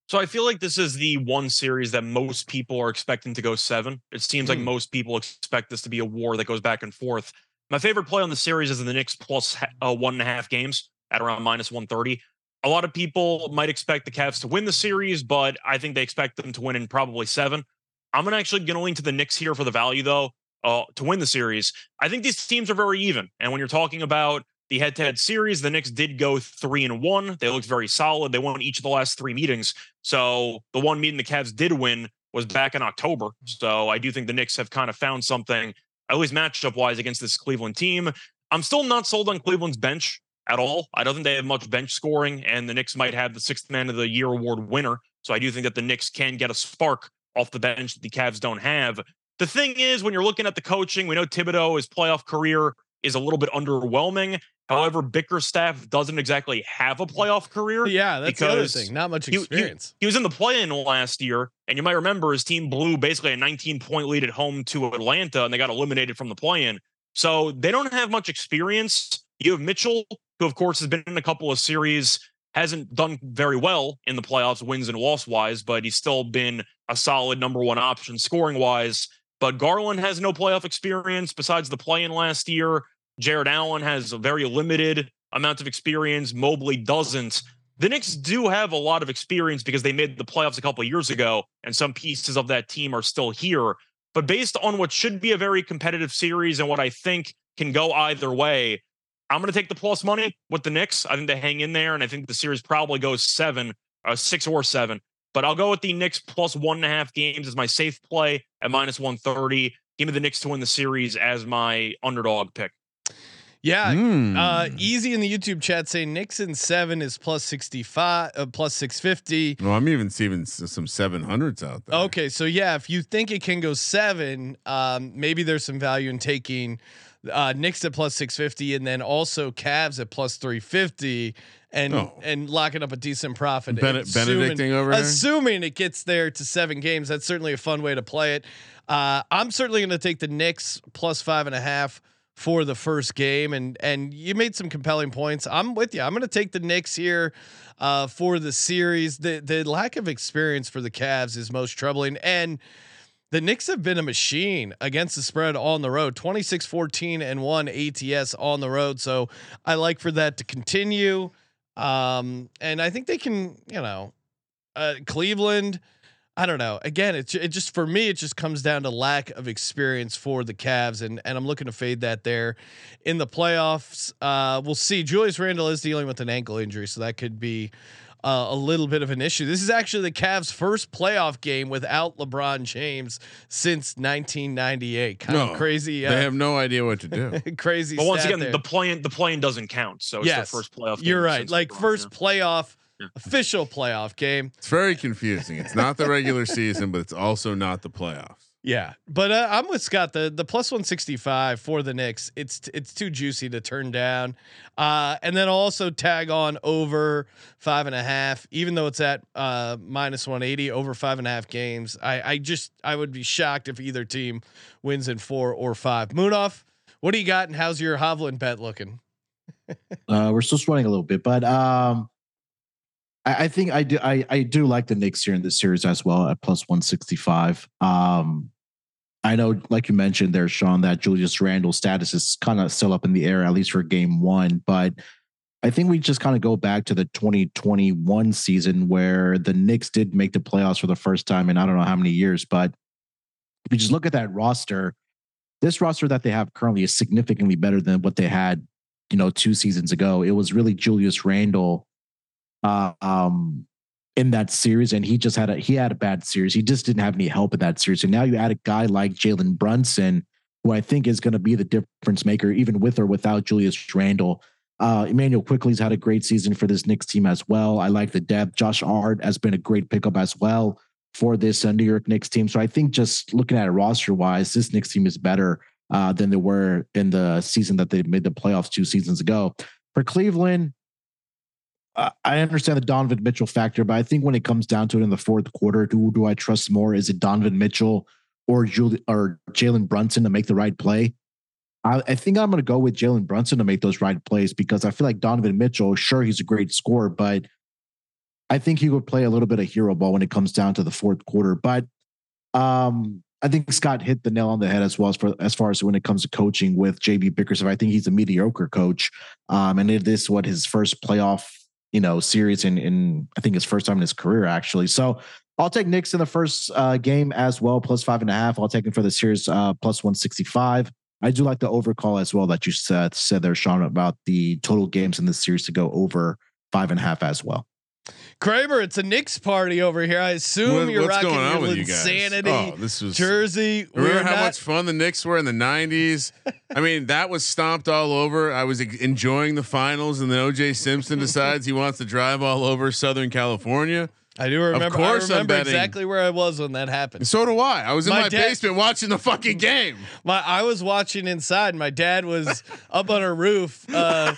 So I feel like this is the one series that most people are expecting to go seven. It seems like Hmm. most people expect this to be a war that goes back and forth. My favorite play on the series is the Knicks plus uh, one and a half games at around minus 130. A lot of people might expect the Cavs to win the series, but I think they expect them to win in probably seven. I'm gonna actually going to lean to the Knicks here for the value, though, uh, to win the series. I think these teams are very even. And when you're talking about the head-to-head series, the Knicks did go three and one. They looked very solid. They won each of the last three meetings. So the one meeting the Cavs did win was back in October. So I do think the Knicks have kind of found something, at least matchup wise, against this Cleveland team. I'm still not sold on Cleveland's bench at all. I don't think they have much bench scoring, and the Knicks might have the sixth man of the year award winner. So I do think that the Knicks can get a spark off the bench that the Cavs don't have. The thing is, when you're looking at the coaching, we know Thibodeau, his playoff career is a little bit underwhelming. Uh-huh. However, Bickerstaff doesn't exactly have a mm. playoff career. Yeah, that's the other thing. Not much you- you- experience. He was in the play-in last year, and you might remember his team blew basically a 19-point lead at home to Atlanta, and they got eliminated from the play-in. So they don't have much experience. You have Mitchell, who of course has been in a couple of series, hasn't done very well in the playoffs, wins and loss wise, but he's still been a solid number one option scoring wise. But Garland has no playoff experience besides the play-in last year. Jarrett Allen has a very limited amount of experience. Mobley doesn't. The Knicks do have a lot of experience because they made the playoffs a couple years ago, and some pieces of that team are still here. But based on what should be a very competitive series and what I think can go either way, I'm going to take the plus money with the Knicks. I think they hang in there, and I think the series probably goes seven, uh, six or seven. But I'll go with the Knicks plus one and a half games as my safe play at minus 130. Give me the Knicks to win the series as my underdog pick. Yeah, Mm. Uh, easy in the YouTube chat saying Knicks in seven is plus sixty five, uh, plus six fifty. well, I'm even seeing some 700s out there. Okay, so yeah, if you think it can go seven, um, maybe there's some value in taking uh, Knicks at plus six fifty, and then also Cavs at plus three fifty, and Oh. and locking up a decent profit. Bene- assuming- Benedicting over there? Assuming it gets there to seven games, that's certainly a fun way to play it. Uh, I'm certainly going to take the Knicks plus five and a half for the first game, and and you made some compelling points. I'm with you. I'm going to take the Knicks here uh, for the series. The the lack of experience for the Cavs is most troubling, and the Knicks have been a machine against the spread on the road 26 14 and 1 ATS on the road. So I like for that to continue. Um, and I think they can, you know, uh, Cleveland. I don't know. Again, it, it just for me, it just comes down to lack of experience for the Cavs, and and I'm looking to fade that there in the playoffs. Uh, we'll see. Julius Randle is dealing with an ankle injury, so that could be uh, a little bit of an issue. This is actually the Cavs' first playoff game without LeBron James since 1998. Kind No, of crazy. Uh, They have no idea what to do. crazy. But once again, there. the plane the plane doesn't count. So it's Yes, their first playoff. You're right. Like LeBron, first yeah. playoff, Yeah. official playoff game. It's very confusing. It's not the regular season, but it's also not the playoffs. Yeah, but uh, I'm with Scott. The the plus 165 for the Knicks. It's it's too juicy to turn down. Uh, and then I'll also tag on over five and a half, even though it's at uh, minus 180 over five and a half games. I I just I would be shocked if either team wins in four or five. Munaf, what do you got, and how's your Hovland bet looking? Uh, we're still sweating a little bit, but um, I, I think I do. I, I do like the Knicks here in this series as well at plus one sixty five. Um, I know, like you mentioned there, Sean, that Julius Randle status is kind of still up in the air, at least for game one. But I think we just kind of go back to the 2021 season where the Knicks did make the playoffs for the first time in I don't know how many years. But if you just look at that roster, this roster that they have currently is significantly better than what they had, you know, two seasons ago. It was really Julius Randle uh, um, in that series, and he just had a he had a bad series. He just didn't have any help in that series. And now you add a guy like Jalen Brunson, who I think is going to be the difference maker, even with or without Julius Randle. Uh, Immanuel Quickley's had a great season for this Knicks team as well. I like the depth. Josh Hart has been a great pickup as well for this uh, New York Knicks team. So I think just looking at it roster wise, this Knicks team is better uh, than they were in the season that they made the playoffs two seasons ago. For Cleveland, I understand the Donovan Mitchell factor, but I think when it comes down to it in the fourth quarter, who do I trust more? Is it Donovan Mitchell or Julie or Jalen Brunson to make the right play? I, I think I'm going to go with Jalen Brunson to make those right plays because I feel like Donovan Mitchell, sure, he's a great scorer, but I think he would play a little bit of hero ball when it comes down to the fourth quarter. But um, I think Scott hit the nail on the head as well as for as far as when it comes to coaching with JB Bickerstaff. I think he's a mediocre coach, um, and it is what his first playoff you know series in in I think his first time in his career actually. So I'll take Knicks in the first uh, game as well, plus five and a half. I'll take him for the series uh, plus one sixty five. I do like the overcall as well that you said said there, Sean, about the total games in this series to go over five and a half as well. Kramer, it's a Knicks party over here. I assume What- you're what's rocking going on your with you guys? Linsanity Oh, this was- jersey. Remember We're how not- much fun the Knicks were in the '90s? I mean, that was stomped all over. I was enjoying the finals, and then OJ Simpson decides he wants to drive all over Southern California. I do remember. Of course I I'm remember exactly where I was when that happened. so do I. I was in My my, dad- basement watching the fucking game. My I was watching inside. My dad was up on a roof, uh,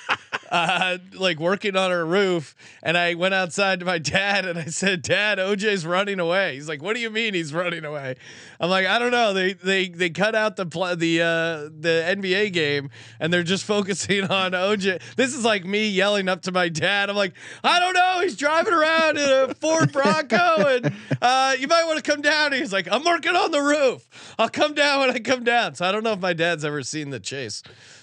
uh, like working on her roof, and I went outside to my dad and I said, "Dad, OJ's running away." He's like, "What do you mean he's running away?" I'm like, "I don't know. They they they cut out the pl- the uh, the NBA game and they're just focusing on OJ." This is like me yelling up to my dad. I'm like, "I don't know. He's driving around in a Ford Bronco, and uh, you might want to come down." He's like, "I'm working on the roof. I'll come down when I come down." So I don't know if my dad's ever seen the chase.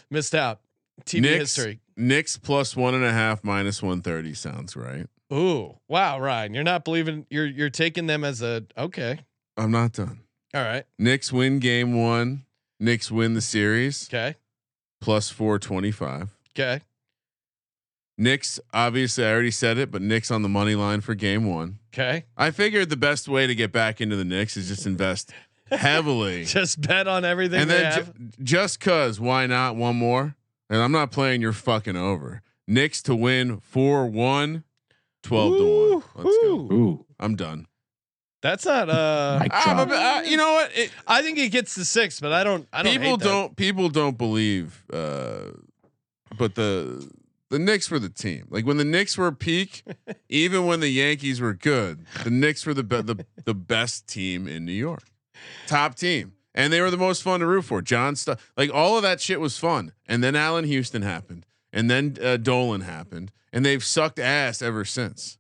Missed out. TV Knicks, history. Knicks plus one and a half minus one thirty sounds right. Ooh, wow, Ryan, you're not believing. You're you're taking them as a okay. I'm not done. All right. Knicks win game one. Knicks win the series Okay. plus four twenty five. Okay. Knicks, obviously, I already said it, but Knicks on the money line for game one. Okay. I figured the best way to get back into the Knicks is just invest heavily. Just bet on everything and then ju- just cause, why not one more? And I'm not playing your fucking over. Knicks to win 4 1, 12 to 1. Let's go. Ooh. Ooh, I'm done. That's not. Uh, I'm a uh, you know what? It, I think it gets to six, but I don't. I don't. people hate don't people don't believe uh but the the Knicks were the team. Like when the Knicks were peak, even when the Yankees were good, the Knicks were the be- the the best team in New York. Top team. And they were the most fun to root for. John Starks like all of that shit was fun. And then Allan Houston happened. And then uh, Dolan happened. And they've sucked ass ever since.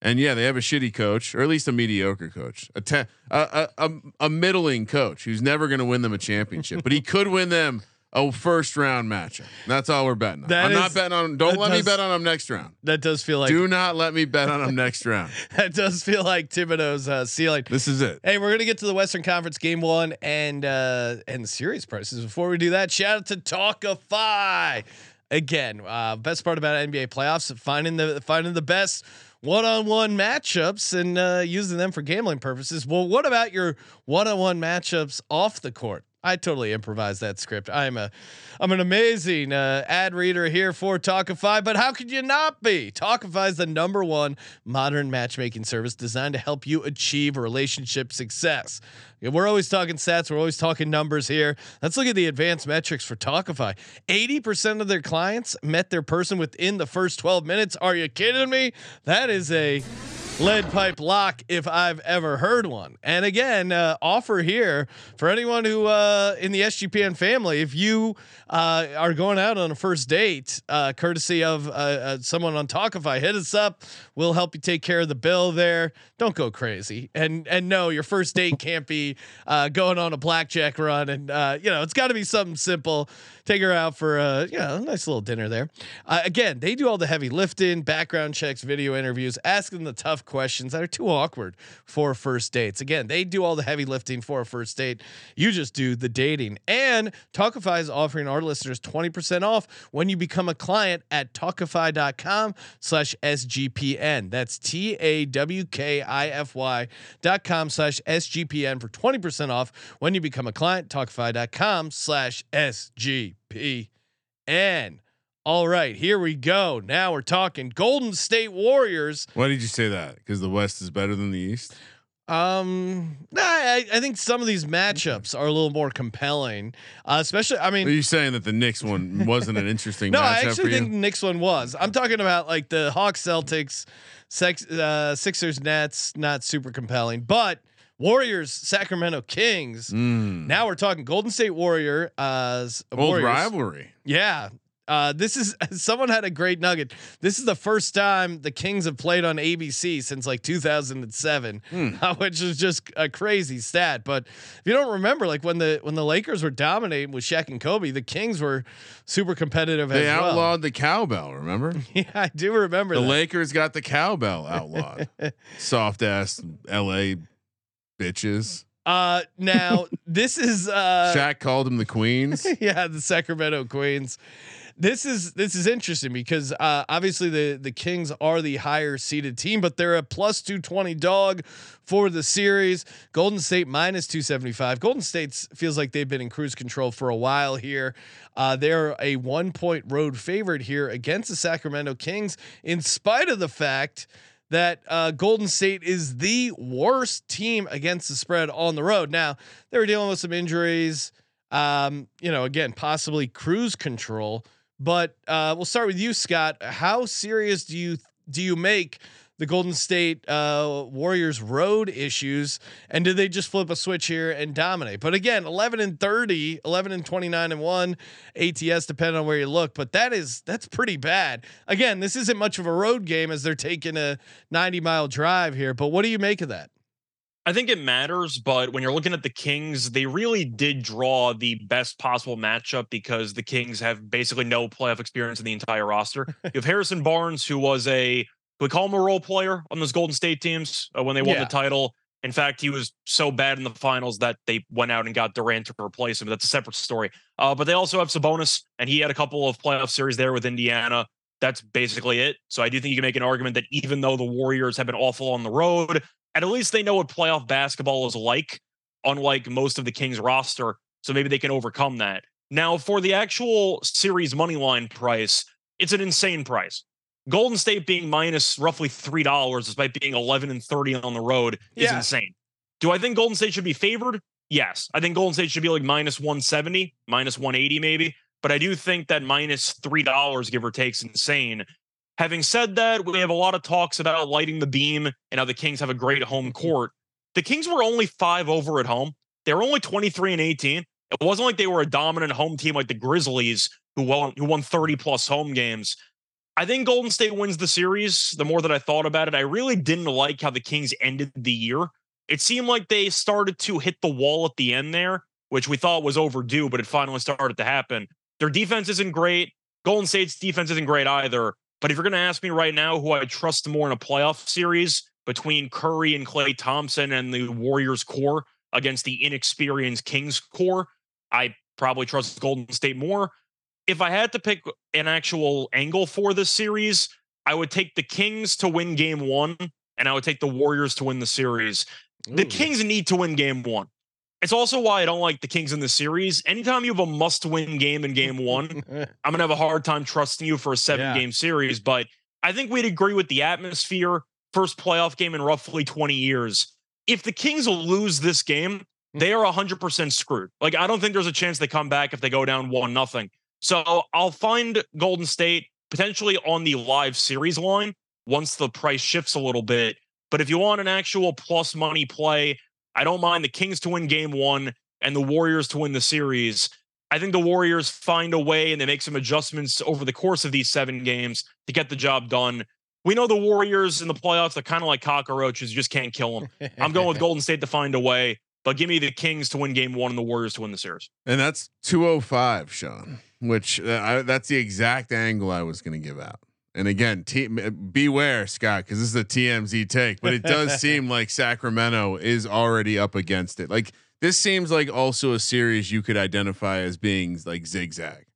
And yeah, they have a shitty coach, or at least a mediocre coach, a te- a, a, a, a middling coach who's never going to win them a championship, but he could win them a first round matchup. That's all we're betting on. That I'm is- not betting on. Don't let me bet on them next round. That does feel like. Do not let me bet on them next round. that does feel like Thibodeau's uh, ceiling. This is it. Hey, we're gonna get to the Western Conference game one and uh and the series prices. Before we do that, shout out to Tawkify. Again, uh, best part about NBA playoffs finding the finding the best one-on-one matchups and uh, using them for gambling purposes. Well, what about your one-on-one matchups off the court? I totally improvised that script. I'm a, I'm an amazing uh, ad reader here for Tawkify, but how could you not be? Tawkify is the number one modern matchmaking service designed to help you achieve relationship success. We're always talking stats. We're always talking numbers here. Let's look at the advanced metrics for Tawkify. 80% of their clients met their person within the first 12 minutes. Are you kidding me? That is a lead pipe lock if I've ever heard one. And again, uh, offer here for anyone who uh, in the SGPN family, if you uh, are going out on a first date, uh, courtesy of uh, uh, someone on Tawkify, hit us up. We'll help you take care of the bill there. Don't go crazy. And and no, your first date can't be going on a blackjack run. And you know, it's got to be something simple. Take her out for a you know a nice little dinner there. Again, they do all the heavy lifting, background checks, video interviews, asking the tough questions that are too awkward for first dates. Again, they do all the heavy lifting for a first date. You just do the dating. And Tawkify is offering our listeners 20% off when you become a client at tawkify.com slash SGPN. That's T-A-W-K-I-F-Y dot com slash SGPN for 20% off when you become a client, tawkify.com slash SGPN. All right, here we go. Now we're talking Golden State Warriors. Why did you say that? Because the West is better than the East. Um, nah, I, I think some of these matchups are a little more compelling, uh, especially. I mean, Are you saying that the Knicks one wasn't an interesting no, matchup I actually think the Knicks one was. I'm talking about like the Hawks, Celtics, Sex, uh, Sixers, Nets. Not super compelling, but Warriors, Sacramento Kings. Mm. Now we're talking Golden State Warrior. Uh, Old Warriors. rivalry. Yeah. Uh, this is someone had a great nugget. This is the first time the Kings have played on ABC since like 2007, Hmm. uh, which is just a crazy stat. But if you don't remember, like when the when the Lakers were dominating with Shaq and Kobe, the Kings were super competitive They as well. They outlawed the cowbell. Remember? Yeah, I do remember the that. Lakers got the cowbell outlawed. Soft ass L.A. bitches. uh, now this is uh, Shaq called them the Queens. yeah, the Sacramento Queens. This is this is interesting because uh, obviously the the Kings are the higher seeded team, but they're a plus two twenty dog for the series. Golden State minus two seventy five. Golden State feels like they've been in cruise control for a while here. Uh, they're a one point road favorite here against the Sacramento Kings, in spite of the fact that uh, Golden State is the worst team against the spread on the road. Now they were dealing with some injuries. Um, you know, again, possibly cruise control. But uh, we'll start with you, Scott. How serious do you do you make the Golden State uh, Warriors road issues, and did they just flip a switch here and dominate? But again, 11 and 30, 11 and 29 and one ATS, depending on where you look. But that is that's pretty bad. Again, this isn't much of a road game as they're taking a 90 mile drive here. But what do you make of that? I think it matters, but when you're looking at the Kings, they really did draw the best possible matchup because the Kings have basically no playoff experience in the entire roster. you have Harrison Barnes, who was a we call him a role player on those Golden State teams uh, when they won Yeah. the title. In fact, he was so bad in the finals that they went out and got Durant to replace him. That's a separate story. Uh, but they also have Sabonis, and he had a couple of playoff series there with Indiana. That's basically it. So I do think you can make an argument that even though the Warriors have been awful on the road, at least they know what playoff basketball is like, unlike most of the Kings roster. So maybe they can overcome that. Now, for the actual series money line price, it's an insane price. Golden State being minus roughly three dollars, despite being eleven and thirty on the road, is Yeah. insane. Do I think Golden State should be favored? Yes, I think Golden State should be like minus one seventy, minus one eighty, maybe. But I do think that minus three dollars, give or take, is insane. Having said that, we have a lot of talks about lighting the beam and how the Kings have a great home mm-hmm. court. The Kings were only five over at home. They were only 23 and 18. It wasn't like they were a dominant home team like the Grizzlies, who won who won 30 plus home games. I think Golden State wins the series. The more that I thought about it, I really didn't like how the Kings ended the year. It seemed like they started to hit the wall at the end there, which we thought was overdue, but it finally started to happen. Their defense isn't great. Golden State's defense isn't great either. But if you're going to ask me right now who I trust more in a playoff series between Curry and Klay Thompson and the Warriors core against the inexperienced Kings core, I probably trust Golden State more. If I had to pick an actual angle for this series, I would take the Kings to win game one, and I would take the Warriors to win the series. The Kings need to win game one. It's also why I don't like the Kings in the series. Anytime you have a must-win game in game one, I'm gonna have a hard time trusting you for a seven-game series. But I think we'd agree with the atmosphere. First playoff game in roughly 20 years. If the Kings lose this game, hmm. they are 100% screwed. Like I don't think there's a chance they come back if they go down one nothing. So I'll find Golden State potentially on the live series line once the price shifts a little bit. But if you want an actual plus money play, I don't mind the Kings to win game one and the Warriors to win the series. I think the Warriors find a way and they make some adjustments over the course of these seven games to get the job done. We know the Warriors in the playoffs are kind of like cockroaches, you just can't kill them. I'm going with Golden State to find a way, but give me the Kings to win game one and the Warriors to win the series. And that's 205, Sean, which uh, I, that's the exact angle I was going to give out. And again, t- uh, beware, Scott, because this is a TMZ take, but it does seem like Sacramento is already up against it. Like this seems like also a series you could identify as being like zigzag.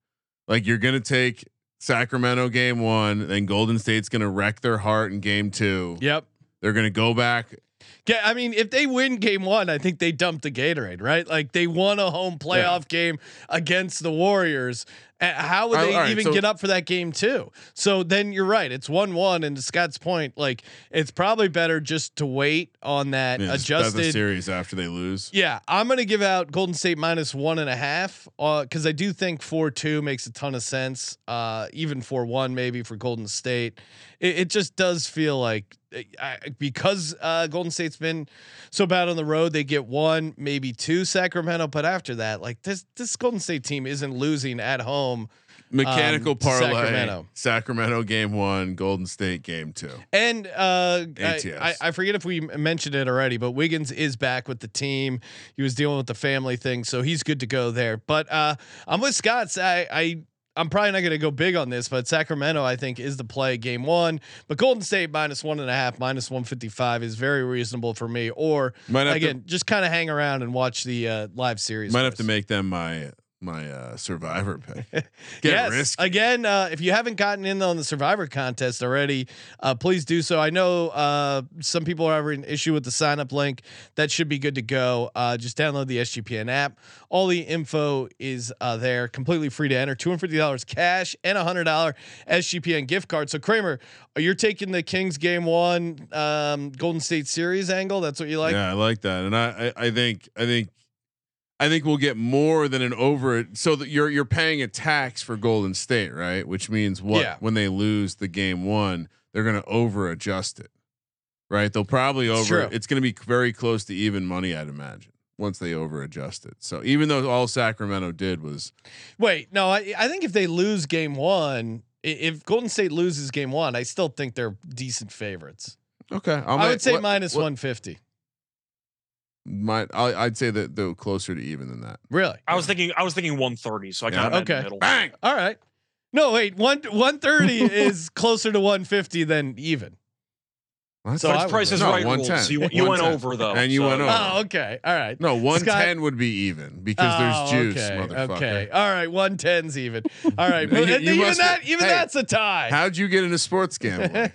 Like you're going to take Sacramento game one, then Golden State's going to wreck their heart in game two. Yep. They're going to go back. Yeah, I mean, if they win game one, I think they dumped the Gatorade, right? Like they won a home playoff game against the Warriors. Uh, how would they right, even so- get up for that game too? So then you're right. It's one one, and to Scott's point, like it's probably better just to wait on that Yeah, adjusted. series after they lose. Yeah, I'm gonna give out Golden State minus one and a half because I do think four two makes a ton of sense. Uh, even four one maybe for Golden State. It, it just does feel like uh, I, because uh, Golden State's been so bad on the road, they get one maybe two Sacramento, but after that, like this this Golden State team isn't losing at home. Mechanical Um, parlay. Sacramento. Sacramento. game one, Golden State game two. And uh, I, I, I forget if we mentioned it already, but Wiggins is back with the team. He was dealing with the family thing, so he's good to go there. But uh, I'm with Scott's. I, I I'm probably not going to go big on this, but Sacramento I think is the play game one. But Golden State minus one and a half, minus one fifty five is very reasonable for me. Or Might again, just kind of hang around and watch the uh, live series. to might have to make them my my uh survivor pick. Get yes. risky. Again, uh, if you haven't gotten in on the Survivor contest already, uh, please do so. I know uh, some people are having an issue with the sign up link. That should be good to go. Uh, just download the SGPN app. All the info is uh, there, completely free to enter. Two hundred fifty dollars cash and a hundred dollar SGPN gift card. So Kramer, you're taking the Kings game one, um, Golden State series angle. That's what you like. yeah, I like that, and I, I I think I think I think we'll get more than an over. So that you're you're paying a tax for Golden State, right? Which means what Yeah. when they lose the game one, they're going to over adjust it, right? They'll probably over. true. It's going to be very close to even money, I'd imagine. Once they over adjust it, so even though all Sacramento did was Wait, no, I, I think if they lose game one, if Golden State loses game one, I still think they're decent favorites. okay, I'll I make- would say what- minus what- 150. Might I, I'd say that they're closer to even than that. Really? I was thinking I was thinking 130, so I Yeah. kind of in Okay. the middle. Bang. All right. No, wait, one 130 is closer to 150 than even. That's So like- I Price is No, right rules. So you, you went over though, And you so- went over. Oh, okay. All right. No, one ten would be even because Oh, there's juice, okay, motherfucker. Okay. All right. 110's even. All right. You- But you even must- that, even hey, that's a tie. How'd you get into sports gambling?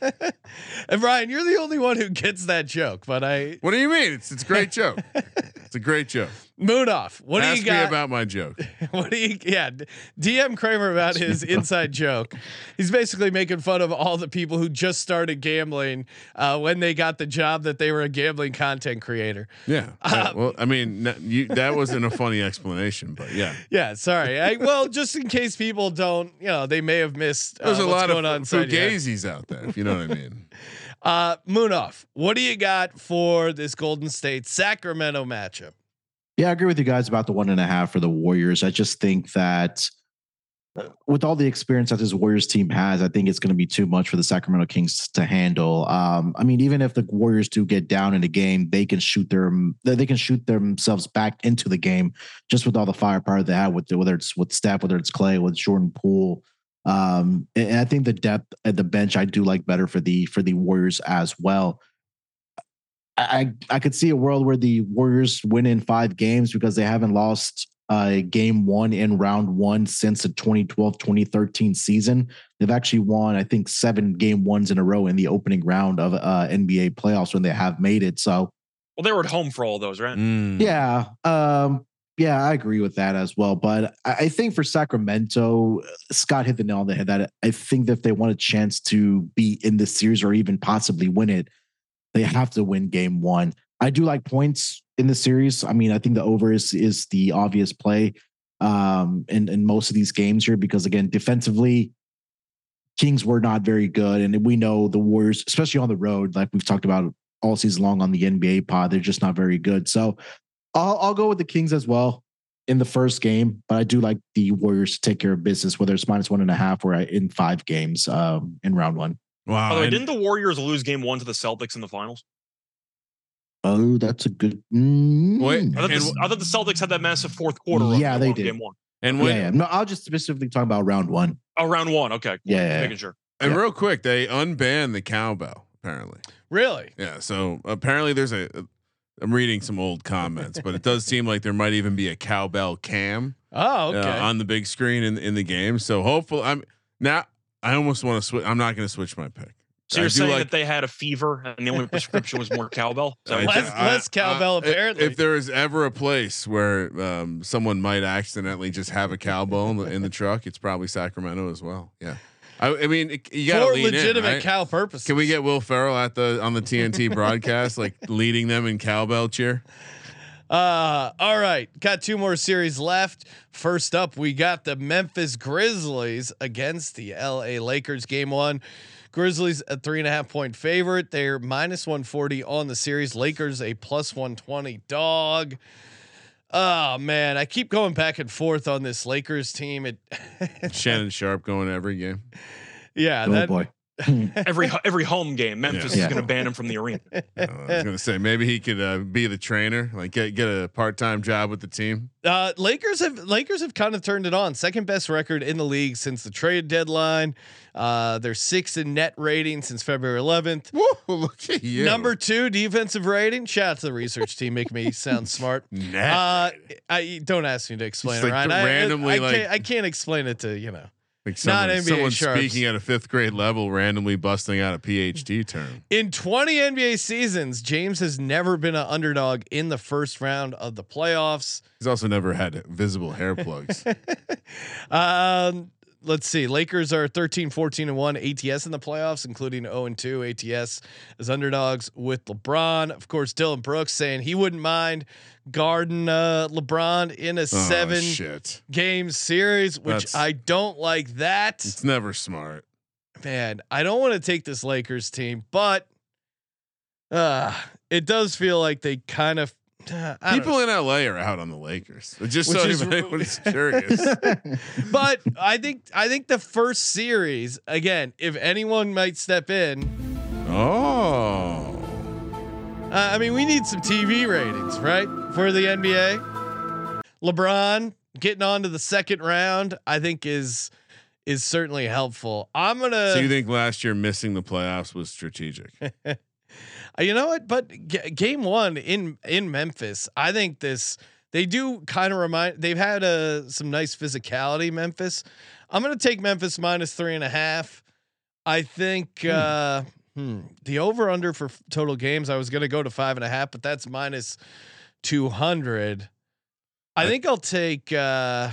and Ryan, you're the only one who gets that joke, but I what do you mean? It's it's a great joke. It's a great joke. Moon off. What Ask do you got? me about my joke. what do you yeah dm kramer about his inside joke he's basically making fun of all the people who just started gambling uh, when they got the job that they were a gambling content creator Yeah. Um, Yeah, well, I mean, n- you, that wasn't a funny explanation, but yeah. yeah sorry I, well just in case people don't you know they may have missed uh, There's a lot going of on inside your head. fugazis out there, if you know what I mean. uh Munaf what do you got for this golden state sacramento matchup Yeah, I agree with you guys about the one and a half for the Warriors. I just think that uh, with all the experience that this Warriors team has, I think it's going to be too much for the Sacramento Kings to handle. Um, I mean, even if the Warriors do get down in the game, they can shoot their they can shoot themselves back into the game just with all the firepower they have with whether it's with Steph, whether it's Klay, with Jordan Poole. Um, and I think the depth at the bench I do like better for the for the Warriors as well. I I could see a world where the Warriors win in five games because they haven't lost uh, game one in round one since the 2012 2013 season. They've actually won, I think, seven game ones in a row in the opening round of uh, NBA playoffs when they have made it. So Well, Well, they were at home for all those, right? Mm. Yeah. Um, yeah, I agree with that as well. But I, I think for Sacramento, Scott hit the nail on the head that I think that if they want a chance to be in this series or even possibly win it, they have to win game one. I do like points in the series. I mean, I think the over is is the obvious play um in, in most of these games here because again, defensively, Kings were not very good. And we know the Warriors, especially on the road, like we've talked about all season long on the NBA pod, they're just not very good. So I'll, I'll go with the Kings as well in the first game, but I do like the Warriors to take care of business, whether it's minus one and a half or in five games um, in round one. Wow. By the way, didn't the Warriors lose game one to the Celtics in the finals? Oh, that's a good. Mm, Wait, I thought, And the, I thought the Celtics had that massive fourth quarter. Yeah, they they did. Game one. and yeah, when, yeah. No, I'll just specifically talk about round one. Oh, round one. Okay. cool. Yeah, yeah, yeah. Making sure. and Yeah. real quick, they unbanned the cowbell apparently. Really? Yeah. So apparently there's a. I'm reading some old comments, but it does seem like there might even be a cowbell cam Oh, okay. uh, on the big screen in in the game. So hopefully, I'm now. I almost want to switch. I'm not going to switch my pick. So you're saying like- that they had a fever and the only prescription was more cowbell? Is that I Less- ju- less cowbell, if- apparently. If there is ever a place where um, someone might accidentally just have a cowbell in the, in the truck, it's probably Sacramento as well. Yeah, I, I mean, it- you got to legitimate in, right? cow purposes. Can we get Will Ferrell at the on the TNT broadcast, like leading them in cowbell cheer? Uh, all right, got two more series left. First up, we got the Memphis Grizzlies against the LA Lakers. Game one, Grizzlies a three and a half point favorite. They're minus one forty on the series. Lakers a plus one twenty dog. Oh man, I keep going back and forth on this Lakers team. It, Shannon Sharpe going every game. yeah, oh that, boy. every every home game, Memphis Yeah. is going to ban him from the arena. Uh, I was gonna say maybe he could uh, be the trainer, like get get a part time job with the team. Uh, Lakers have Lakers have kind of turned it on. Second best record in the league since the trade deadline. Uh, they're sixth in net rating since February 11th. Whoa, look at you, Number two defensive rating. Shout out to the research team, make me sound smart. Net. Uh, I don't ask me to explain Just it, like Ryan. I- randomly, I, like- can't, I can't explain it to you know. Like not someone, NBA someone sharps. speaking at a fifth grade level, randomly busting out a PhD term. In 20 NBA seasons, James has never been an underdog in the first round of the playoffs. He's also never had visible hair plugs. Um, let's see. Lakers are 13, 14, and 1 ATS in the playoffs, including 0 and 2 ATS as underdogs with LeBron. Of course, Dillon Brooks saying he wouldn't mind guarding uh, LeBron in a Oh, seven shit. game series, which That's- I don't like that. It's never smart. Man, I don't want to take this Lakers team, but uh, it does feel like they kind of. Uh. People in LA are out on the Lakers. Just Which so is- curious. but I think I think the first series again, if anyone might step in, Oh. uh, I mean, we need some TV ratings, right, for the NBA. LeBron getting on to the second round, I think is is certainly helpful. I'm gonna, So you think last year missing the playoffs was strategic? Uh, you know what? But g- game one in in Memphis, I think this they do kind of remind. They've had uh, some nice physicality. Memphis. I'm gonna take Memphis minus three and a half. I think uh, hmm, the over under for f- total games. I was gonna go to five and a half, but that's minus two hundred. I I- think I'll take. Uh,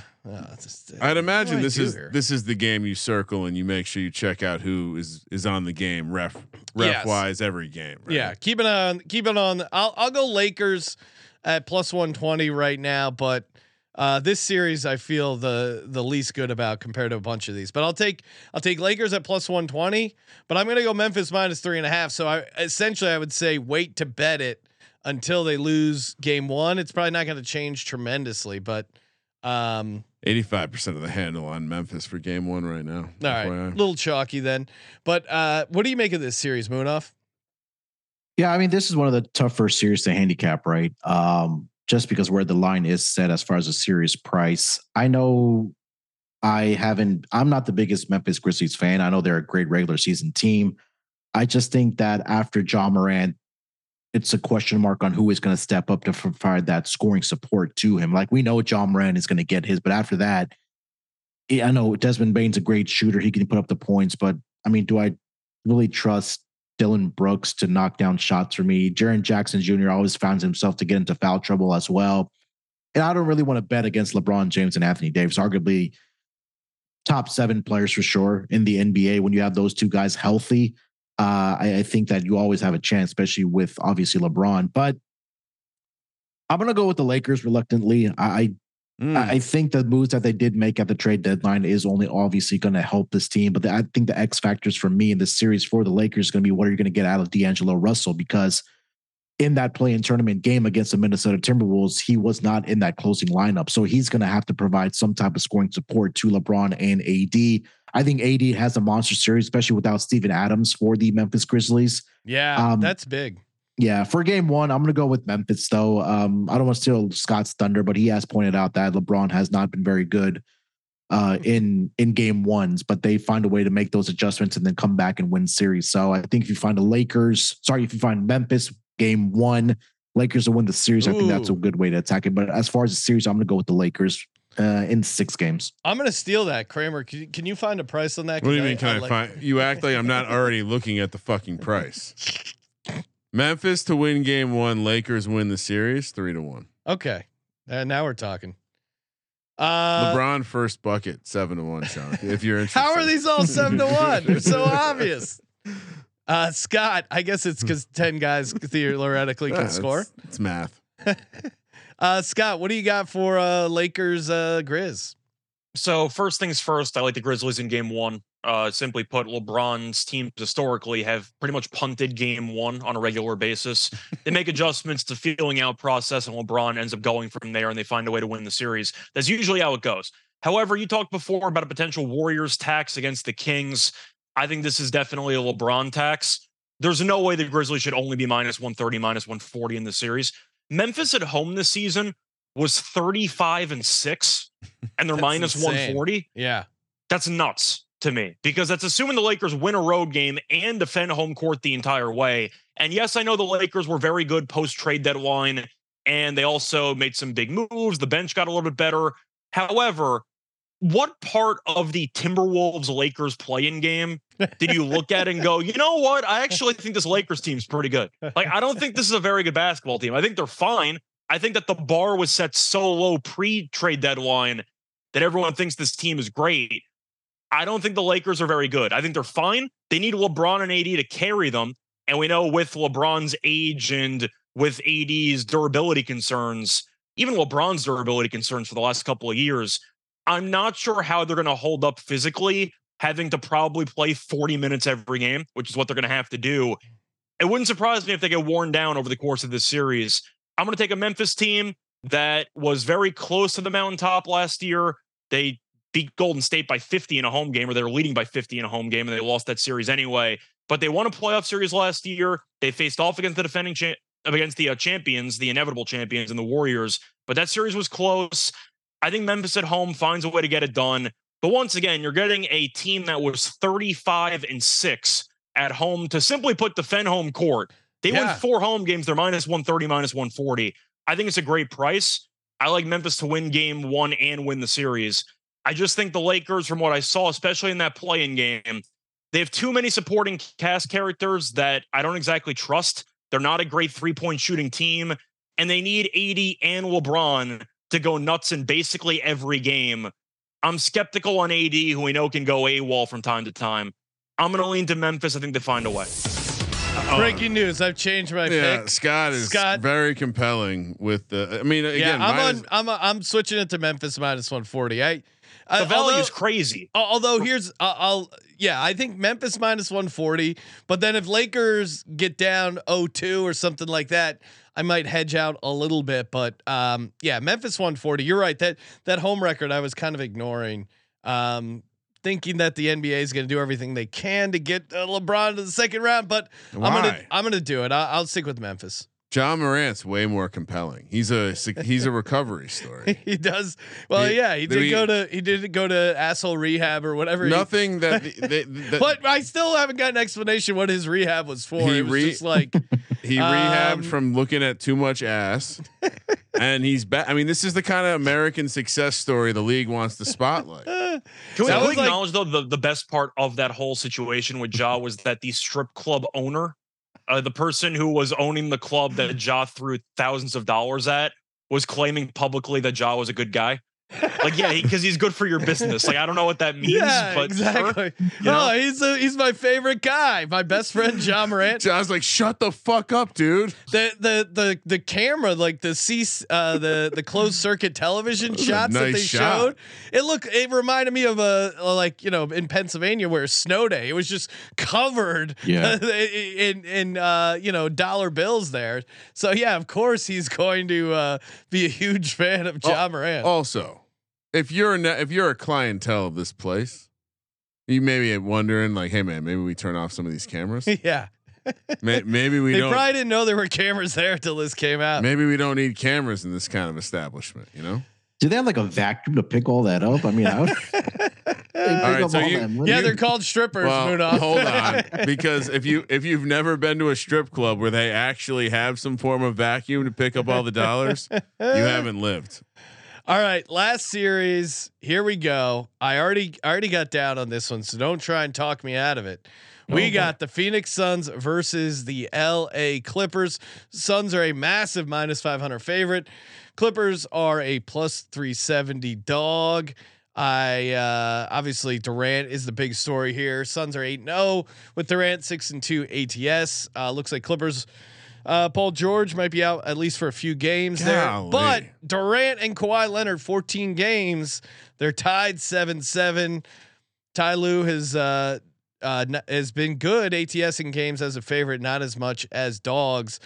just- I'd imagine this is here? this is the game you circle and you make sure you check out who is is on the game ref ref Yes. wise every game. Right? Yeah, keep it on. Keep it on. I'll I'll go Lakers at plus one twenty right now, but uh, this series I feel the the least good about compared to a bunch of these. But I'll take I'll take Lakers at plus one twenty, but I'm gonna go Memphis minus three and a half. So I essentially I would say wait to bet it until they lose game one. It's probably not going to change tremendously, but um, eighty five percent of the handle on Memphis for game one right now. all right, FYI. little chalky then. But uh, what do you make of this series, Munaf? Yeah, I mean, this is one of the tougher series to handicap, right? Um, just because where the line is set as far as a series price. I know I haven't, I'm not the biggest Memphis Grizzlies fan. I know they're a great regular season team. I just think that after Ja Morant, it's a question mark on who is going to step up to provide that scoring support to him. Like we know Ja Morant is going to get his, but after that, I know Desmond Bane's a great shooter. He can put up the points, but I mean, do I really trust Dillon Brooks to knock down shots for me. Jaren Jackson Jr. always finds himself to get into foul trouble as well. And I don't really want to bet against LeBron James and Anthony Davis, arguably top seven players for sure in the NBA. When you have those two guys healthy, uh, I, I think that you always have a chance, especially with obviously LeBron. But I'm gonna go with the Lakers reluctantly. I Mm. I think the moves that they did make at the trade deadline is only obviously going to help this team. But the, I think the X factors for me in this series for the Lakers is going to be what are you going to get out of D'Angelo Russell? Because in that play in tournament game against the Minnesota Timberwolves, he was not in that closing lineup. So he's going to have to provide some type of scoring support to LeBron and AD. I think AD has a monster series, especially without Steven Adams for the Memphis Grizzlies. Yeah, Um, that's big. Yeah, for game one, I'm going to go with Memphis, though. Um, I don't want to steal Scott's thunder, but he has pointed out that LeBron has not been very good uh, in in game ones, but they find a way to make those adjustments and then come back and win series. So I think if you find the Lakers, sorry, if you find Memphis game one, Lakers will win the series. I think that's a good way to attack it. But as far as the series, I'm going to go with the Lakers uh, in six games. I'm gonna steal that, Kramer. Can you, can you find a price on that? What do you mean? Can I, like- find? You act like I'm not already looking at the fucking price. Memphis to win game one. Lakers win the series three to one. Okay, and now we're talking. Uh, LeBron first bucket seven to one. Sean, if you're interested. How are these all seven to one? They're so obvious. Uh, Scott, I guess it's because ten guys theoretically Yeah, can it's- score. It's math. Uh, Scott, what do you got for uh, Lakers uh, Grizz? So first things first, I like the Grizzlies in game one. Uh, simply put, LeBron's teams historically have pretty much punted game one on a regular basis. They make adjustments to feeling out process, and LeBron ends up going from there, and they find a way to win the series. That's usually how it goes. However, you talked before about a potential Warriors tax against the Kings. I think this is definitely a LeBron tax. There's no way the Grizzlies should only be minus 130, minus 140 in the series. Memphis at home this season was 35 and 6, and they're minus insane. 140 Yeah, that's nuts to me because that's assuming the Lakers win a road game and defend home court the entire way. And yes, I know the Lakers were very good post trade deadline and they also made some big moves. The bench got a little bit better. However, what part of the Timberwolves Lakers play-in game did you look at and go, you know what? I actually think this Lakers team's pretty good. Like, I don't think this is a very good basketball team. I think they're fine. I think that the bar was set so low pre-trade deadline that everyone thinks this team is great. I don't think the Lakers are very good. I think they're fine. They need LeBron and AD to carry them. And we know with LeBron's age and with AD's durability concerns, even LeBron's durability concerns for the last couple of years, I'm not sure how they're going to hold up physically, having to probably play 40 minutes every game, which is what they're going to have to do. It wouldn't surprise me if they get worn down over the course of this series. I'm going to take a Memphis team that was very close to the mountaintop last year. They beat Golden State by 50 in a home game, or they were leading by 50 in a home game, and they lost that series anyway. But they won a playoff series last year. They faced off against the defending against the uh, champions, the inevitable champions, and the Warriors. But that series was close. I think Memphis at home finds a way to get it done. But once again, you're getting a team that was 35 and six at home to simply put defend home court. They win Yeah. four home games. They're minus 130, minus 140. I think it's a great price. I like Memphis to win game one and win the series. I just think the Lakers, from what I saw, especially in that play-in game, they have too many supporting cast characters that I don't exactly trust. They're not a great three-point shooting team, and they need AD and LeBron to go nuts in basically every game. I'm skeptical on AD, who we know can go AWOL from time to time. I'm going to lean to Memphis. I think they find a way. breaking news. I've changed my yeah, pick. Scott is Scott- very compelling with the. I mean, again, yeah, I'm minus- on. I'm uh, I'm switching it to Memphis minus 140. I, I The value although- is crazy. Although here's, uh, I'll yeah, I think Memphis minus 140. But then if Lakers get down 0-2 or something like that, I might hedge out a little bit. But um, yeah, Memphis 140. You're right. That that home record I was kind of ignoring, um, thinking that the NBA is going to do everything they can to get uh, LeBron to the second round. But I'm gonna I'm gonna do it. I, I'll stick with Memphis. Ja Morant's way more compelling. He's a he's a recovery story. he does well. He- yeah, he did we- go to he did go to asshole rehab or whatever. he- Nothing that, they, that but I still haven't got an explanation what his rehab was for. He it was re- just like he Um, rehabbed from looking at too much ass. and he's back. I mean, this is the kind of American success story the league wants to spotlight. Can we, That can we was like- acknowledge though the, the best part of that whole situation with Ja was that the strip club owner, uh, the person who was owning the club that Ja threw thousands of dollars at, was claiming publicly that Ja was a good guy. Like, yeah, because he's good for your business. Like, I don't know what that means, yeah, but sure. exactly. you know? Oh, he's a, he's my favorite guy. My best friend Ja Morant. Ja's like, shut the fuck up, dude. the the the the camera, like the C, uh, the the closed circuit television was a shots that they shot. showed, it looked it reminded me of a like you know in Pennsylvania where snow day, it was just covered Yeah. in in uh, you know dollar bills there. So yeah, of course he's going to uh, be a huge fan of Ja Morant. Also, if you're a ne- if you're a clientele of this place, you may be wondering, like, hey man, maybe we turn off some of these cameras. yeah, May- maybe we they don't. probably didn't know there were cameras there until this came out. Maybe we don't need cameras in this kind of establishment. You know. Do they have like a vacuum to pick all that up? I mean, I would, they pick right, so all you- that money. Yeah, they're called strippers. Well, hold on, because if you if you've never been to a strip club where they actually have some form of vacuum to pick up all the dollars, you haven't lived. All right, last series. Here we go. I already I already got down on this one, so don't try and talk me out of it. We boy. got the Phoenix Suns versus the LA Clippers. Suns are a massive minus 500 favorite. Clippers are a plus 370 dog. I uh obviously Durant is the big story here. Suns are 8 0 with Durant 6 and 2 ATS. Uh looks like Clippers uh, Paul George might be out at least for a few games there, but Durant and Kawhi Leonard, 14 games, they're tied seven seven. Ty Lue has uh, uh, has been good ATS in games as a favorite, not as much as dogs.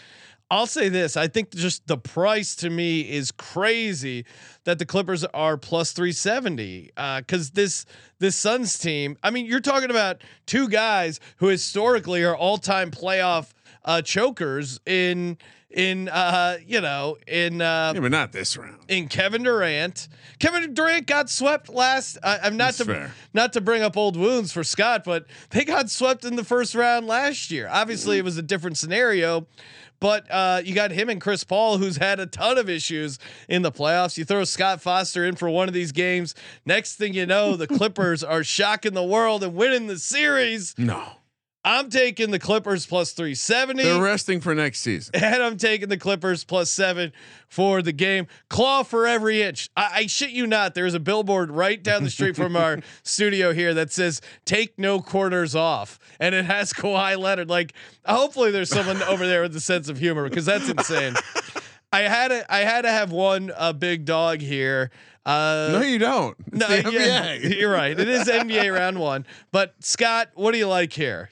I'll say this: I think just the price to me is crazy that the Clippers are plus three seventy because this this Suns team. I mean, you're talking about two guys who historically are all time playoff uh, chokers in in uh, you know in uh, Yeah, but not this round. in Kevin Durant. Kevin Durant got swept last. I, I'm not That's to fair. not to bring up old wounds for Scott, but they got swept in the first round last year. Obviously, it was a different scenario. But uh, you got him and Chris Paul, who's had a ton of issues in the playoffs. You throw Scott Foster in for one of these games. Next thing you know, the Clippers are shocking the world and winning the series. No, I'm taking the Clippers plus 370. they're resting for next season. And I'm taking the Clippers plus seven for the game. Claw for every inch. I, I shit you not. There's a billboard right down the street from our studio here that says "Take no quarters off," and it has Kawhi Leonard. Like, hopefully, there's someone over there with a sense of humor because that's insane. I had to, I had to have one uh, big dog here. Uh, no, you don't. It's no, yeah, NBA. you're right. It is NBA round one. But Scott, what do you like here?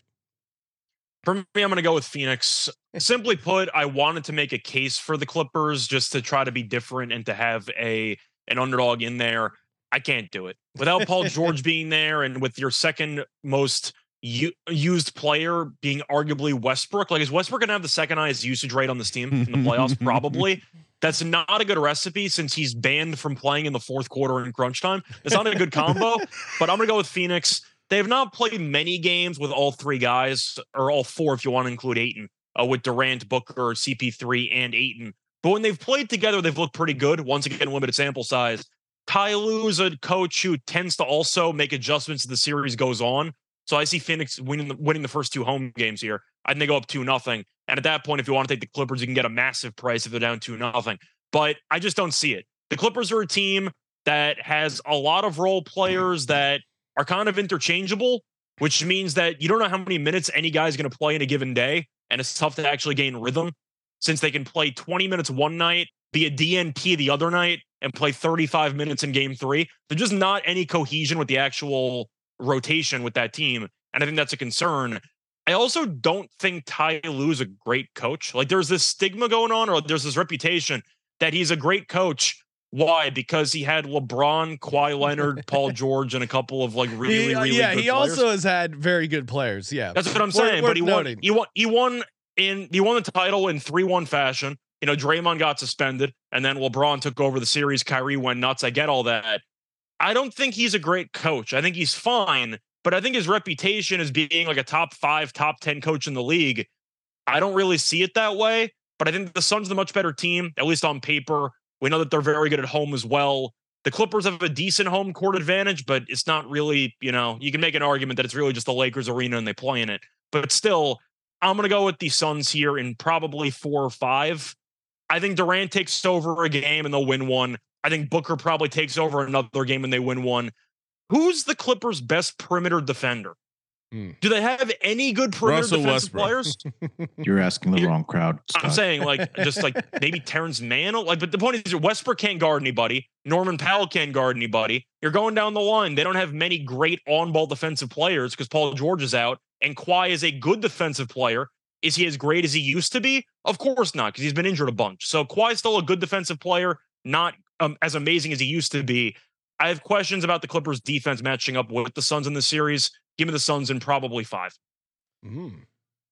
For me, I'm going to go with Phoenix. Simply put, I wanted to make a case for the Clippers just to try to be different and to have a an underdog in there. I can't do it without Paul George being there, and with your second most u- used player being arguably Westbrook. Like, is Westbrook going to have the second highest usage rate on this team in the playoffs? Probably. That's not a good recipe since he's banned from playing in the fourth quarter in crunch time. It's not a good combo, but I'm going to go with Phoenix. They have not played many games with all three guys, or all four if you want to include Ayton, uh, with Durant, Booker, CP3, and Ayton. But when they've played together, they've looked pretty good. Once again, limited sample size. Ty Lue's a coach who tends to also make adjustments as the series goes on. So I see Phoenix winning the, winning the first two home games here. I think they go up two nothing. And at that point, if you want to take the Clippers, you can get a massive price if they're down two nothing. But I just don't see it. The Clippers are a team that has a lot of role players that are kind of interchangeable, which means that you don't know how many minutes any guy's going to play in a given day, and it's tough to actually gain rhythm since they can play 20 minutes one night, be a DNP the other night, and play 35 minutes in game three. There's just not any cohesion with the actual rotation with that team. And I think that's a concern. I also don't think Ty Lue is a great coach. Like there's this stigma going on, or there's this reputation that he's a great coach. Why? Because he had LeBron, Kawhi Leonard, Paul George, and a couple of like really, He- uh, really yeah, he players. also has had very good players. Yeah, That's what I'm saying. worth but he won, he won. He won in. He won the title in three-one fashion. You know, Draymond got suspended, and then LeBron took over the series. Kyrie went nuts. I get all that. I don't think he's a great coach. I think he's fine, but I think his reputation as being like a top five, top ten coach in the league. I don't really see it that way. But I think the Suns are the much better team, at least on paper. We know that they're very good at home as well. The Clippers have a decent home court advantage, but it's not really, you know, you can make an argument that it's really just the Lakers arena and they play in it. But still, I'm going to go with the Suns here in probably four or five. I think Durant takes over a game and they'll win one. I think Booker probably takes over another game and they win one. Who's the Clippers' best perimeter defender? Hmm. Do they have any good perimeter Russell defensive Westbrook. players? You're asking the You're- wrong crowd. I'm saying like just like maybe Terrence Mann. Like, but the point is Westbrook can't guard anybody. Norman Powell can't guard anybody. You're going down the line. They don't have many great on-ball defensive players because Paul George is out, and Kawhi is a good defensive player. Is he as great as he used to be? Of course not, because he's been injured a bunch. So Kawhi's still a good defensive player, not um, as amazing as he used to be. I have questions about the Clippers' defense matching up with the Suns in the series. Give me the Suns in probably five. Mm.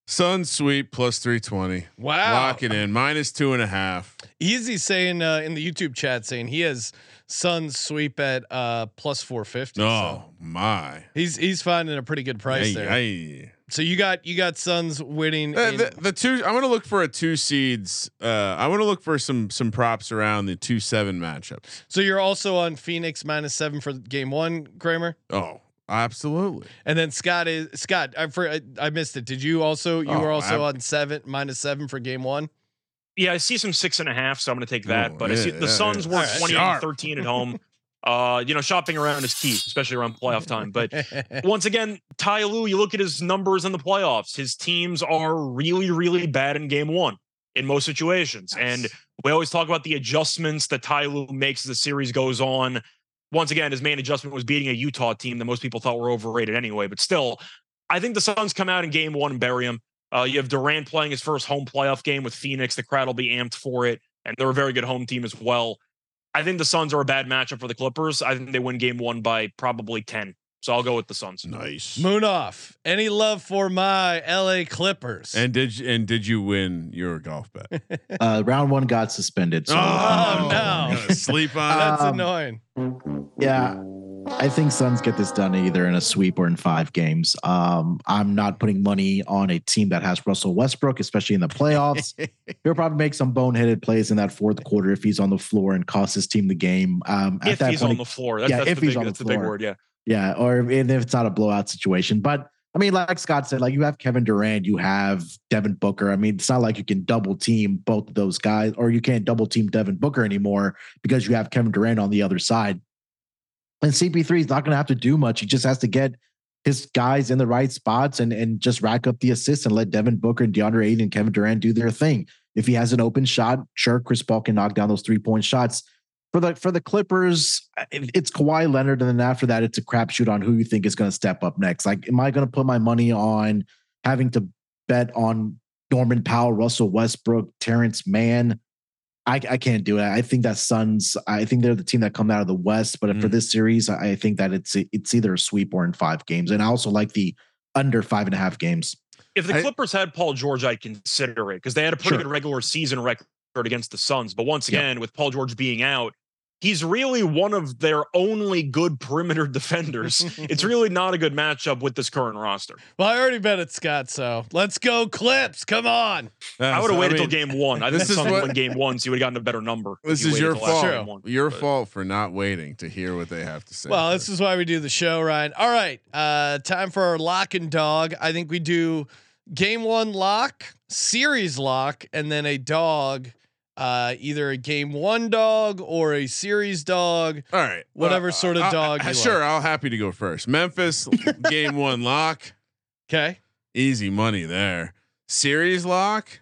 Sun sweep plus three twenty. Wow. Lock it in minus two and a half. Easy saying uh, in the YouTube chat saying he has Suns sweep at uh, plus 450. Oh so my! he's he's finding a pretty good price Hey, there. hey. So you got you got Suns winning. Uh, in- the, the two. I'm gonna look for a two seeds. Uh, I want to look for some some props around the two seven matchups. so you're also on Phoenix minus seven for game one, Kramer, Oh, absolutely. and then Scott is Scott. I for, I, I missed it. Did you also you Oh, were also ab- on seven minus seven for game one? Yeah, I see some six and a half, so I'm going to take that. Oh, but I see yeah, the yeah, Suns yeah. were Alright. 20 Sharp. and 13 at home. Uh, you know, shopping around is key, especially around playoff time. But once again, Ty Lue, you look at his numbers in the playoffs. His teams are really, really bad in game one in most situations. And we always talk about the adjustments that Ty Lue makes as the series goes on. Once again, his main adjustment was beating a Utah team that most people thought were overrated anyway. But still, I think the Suns come out in game one and bury him. Uh, you have Durant playing his first home playoff game with Phoenix. The crowd will be amped for it, and they're a very good home team as well. I think the Suns are a bad matchup for the Clippers. I think they win game one by probably 10. So I'll go with the Suns. Nice. Munaf. Any love for my LA Clippers? And did you, and did you win your golf bet? Uh, round one got suspended. So, Oh, no. Gonna Sleep on. That's Um, annoying. Yeah, I think Suns get this done either in a sweep or in five games. Um, I'm not putting money on a team that has Russell Westbrook, especially in the playoffs. He'll probably make some boneheaded plays in that fourth quarter if he's on the floor and cost his team the game. Um, at If he's point, on the floor. That's, yeah, that's, if the, he's big, on the that's the big floor. word. Yeah. Yeah, or if it's not a blowout situation. But I mean, like Scott said, like you have Kevin Durant, you have Devin Booker. I mean, it's not like you can double team both of those guys, or you can't double team Devin Booker anymore because you have Kevin Durant on the other side. And CP3 is not going to have to do much. He just has to get his guys in the right spots and and just rack up the assists and let Devin Booker and DeAndre Ayton and Kevin Durant do their thing. If he has an open shot, sure, Chris Paul can knock down those three point shots for the for the Clippers, it's Kawhi Leonard, and then after that, it's a crapshoot on who you think is going to step up next. Like, am I going to put my money on having to bet on Norman Powell, Russell Westbrook, Terrence Mann? I, I can't do it. I think that Suns. I think they're the team that come out of the West. But for Mm. this series, I I think that it's it's either a sweep or in five games. And I also like the under five and a half games. If the I- Clippers had Paul George, I'd consider it because they had a pretty Sure. good regular season record against the Suns. But once Yeah. again, with Paul George being out, he's really one of their only good perimeter defenders. it's really not a good matchup with this current roster. Well, I already bet it, Scott. So let's go, Clips. Come on. I would have So, waited mean, till game one. I think this the is what- win game one, so you would have gotten a better number. This you is your fault. one. Your But- fault for not waiting to hear what they have to say. Well, first. this is why we do the show, Ryan. All right, uh, time for our lock and dog. I think we do game one lock, series lock, and then a dog. Uh, either a game one dog or a series dog. all right. whatever sort of I'll- dog I- you sure, like. I'll happy to go first. Memphis game one lock, Okay. easy money there. Series lock.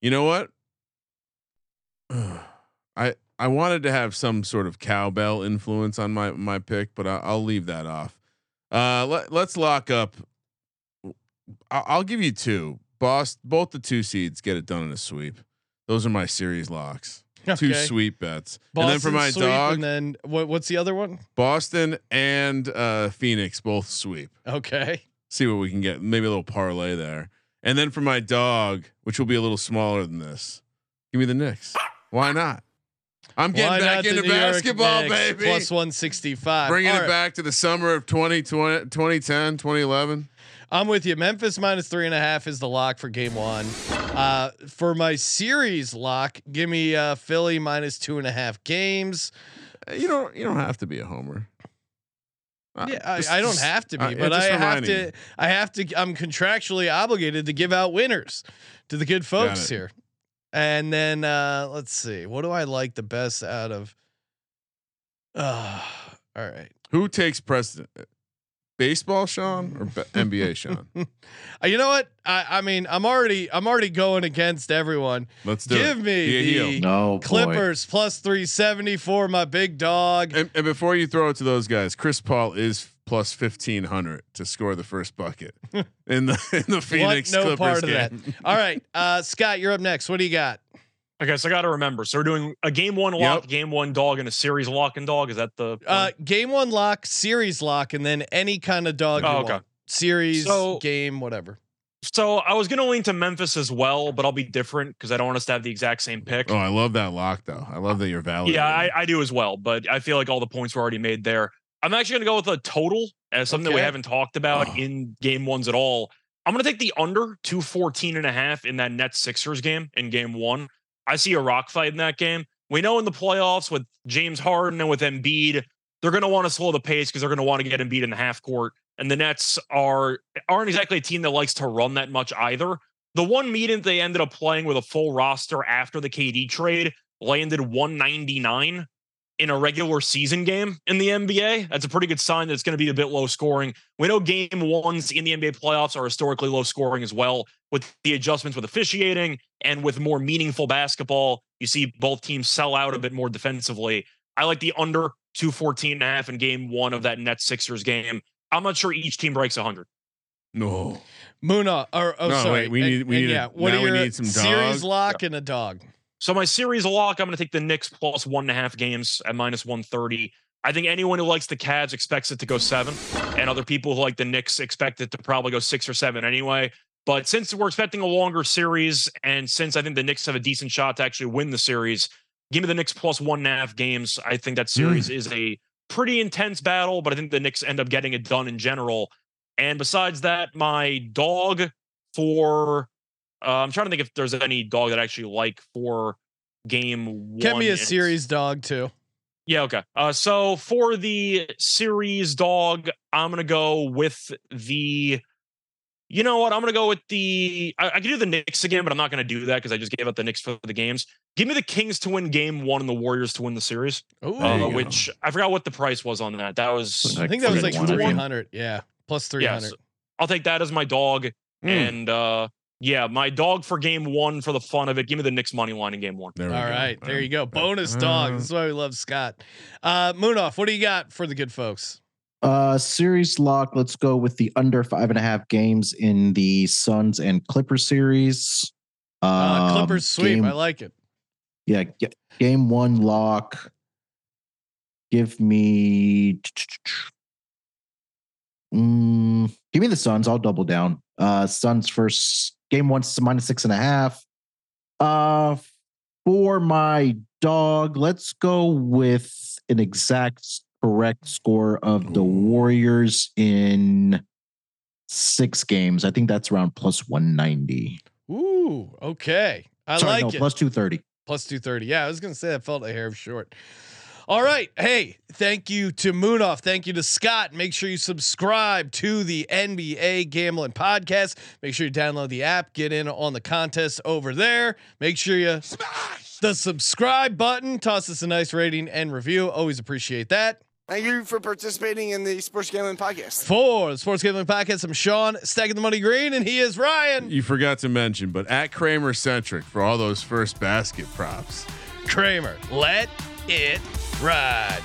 You know what? I I wanted to have some sort of cowbell influence on my my pick, but I, I'll leave that off. Uh, let let's lock up. I'll, I'll give you two. Boss, both the two seeds get it done in a sweep. Those are my series locks. Two sweep bets, Boston and then for my dog, and then what? What's the other one? Boston and uh, Phoenix both sweep. Okay. See what we can get. Maybe a little parlay there. And then for my dog, which will be a little smaller than this, give me the Knicks. Why not? I'm getting not back into basketball, baby. Plus 165. Bringing All it right. back to the summer of 2020, 2010, 2011. I'm with you. Memphis minus three and a half is the lock for game one. Uh, for my series lock, give me uh, Philly minus two and a half games. Uh, You don't. You don't have to be a homer. Uh, Yeah, I, just- I don't have to be, uh, but I have to. you. I have to. I'm contractually obligated to give out winners to the good folks here. And then uh, let's see, what do I like the best out of? Uh, all right. Who takes precedent? Baseball, Sean, or ba- NBA, Sean? Uh, you know what? I, I mean, I'm already I'm already going against everyone. Let's do Give it. me Be the No boy. Clippers plus 370 for my big dog. And, and before you throw it to those guys, Chris Paul is plus fifteen hundred to score the first bucket in the in the Phoenix no Clippers part of game. that. All right, uh, Scott, you're up next. What do you got? Okay, so I got to remember. So we're doing a game one lock, Yep. game one dog, and a series lock and dog. Is that the? Uh, game one lock, series lock, and then any kind of dog. Oh, okay. want. Series, So- game, whatever. so I was gonna lean to Memphis as well, but I'll be different because I don't want us to have the exact same pick. Oh, I love that lock though. I love that you're valid. Yeah, I, I do as well, but I feel like all the points were already made there. I'm actually going to go with a total as something that we haven't talked about Oh. in game ones at all. I'm going to take the under 214 and a half in that Nets Sixers game in game one. I see a rock fight in that game. We know in the playoffs with James Harden and with Embiid, they're going to want to slow the pace because they're going to want to get Embiid in the half court. And the Nets are aren't exactly a team that likes to run that much either. The one meeting they ended up playing with a full roster after the KD trade landed 199 in a regular season game in the NBA. That's a pretty good sign that it's going to be a bit low scoring. We know game ones in the NBA playoffs are historically low scoring as well. With the adjustments with officiating and with more meaningful basketball, you see both teams sell out a bit more defensively. I like the under 214 and a half in game one of that Nets Sixers game. I'm not sure each team breaks 100. no. Muna, or oh, No, sorry. wait, we And- need- we and need a- yeah. What now are we need some dogs. series dog. lock and a dog? So my series lock, I'm going to take the Knicks plus one and a half games at minus 130. I think anyone who likes the Cavs expects it to go seven, and other people who like the Knicks expect it to probably go six or seven anyway. But since we're expecting a longer series, and since I think the Knicks have a decent shot to actually win the series, give me the Knicks plus one and a half games. I think that series is a pretty intense battle, but I think the Knicks end up getting it done in general. And besides that, my dog for uh, I'm trying to think if there's any dog that I actually like for game one. Get me a series dog too. Yeah, okay. Uh, so for the series dog, I'm gonna go with the. You know what? I'm gonna go with the. I, I could do the Knicks again, but I'm not gonna do that because I just gave up the Knicks for the games. Give me the Kings to win game one and the Warriors to win the series. Ooh, There you Uh, go. which I forgot what the price was on that. That was. I think that was like 300. 300. Yeah, plus 300. I'll take that as my dog. Mm, And uh yeah, my dog for game one for the fun of it. Give me the Knicks money line in game one. there we All go. right, there you go. Bonus uh, dog. That's why we love Scott. Uh, Munaf, what do you got for the good folks? Uh, series lock. Let's go with the under five and a half games in the Suns and Clippers series. Uh, Um, Clippers sweep. game- I like it. Yeah, g- game one lock. Give me. Mm, give me the Suns. I'll double down. Uh, Suns first game one minus six and a half. Uh, for my dog, let's go with an exact correct score of the Warriors in six games. I think that's around plus one ninety. Ooh, okay. I Sorry, like no, it. plus two thirty. Plus 230. Yeah, I was going to say that felt a hair of short. All right. Hey, thank you to Munaf. Thank you to Scott. Make sure you subscribe to the NBA Gambling Podcast. Make sure you download the app, get in on the contest over there. Make sure you smash the subscribe button, toss us a nice rating and review. Always appreciate that. Thank you for participating in the Sports Gambling Podcast. For the Sports Gambling Podcast, I'm Sean, stacking the money green, and he is Ryan You forgot to mention, but at Kramer Centric for all those first basket props. Kramer. Let it ride.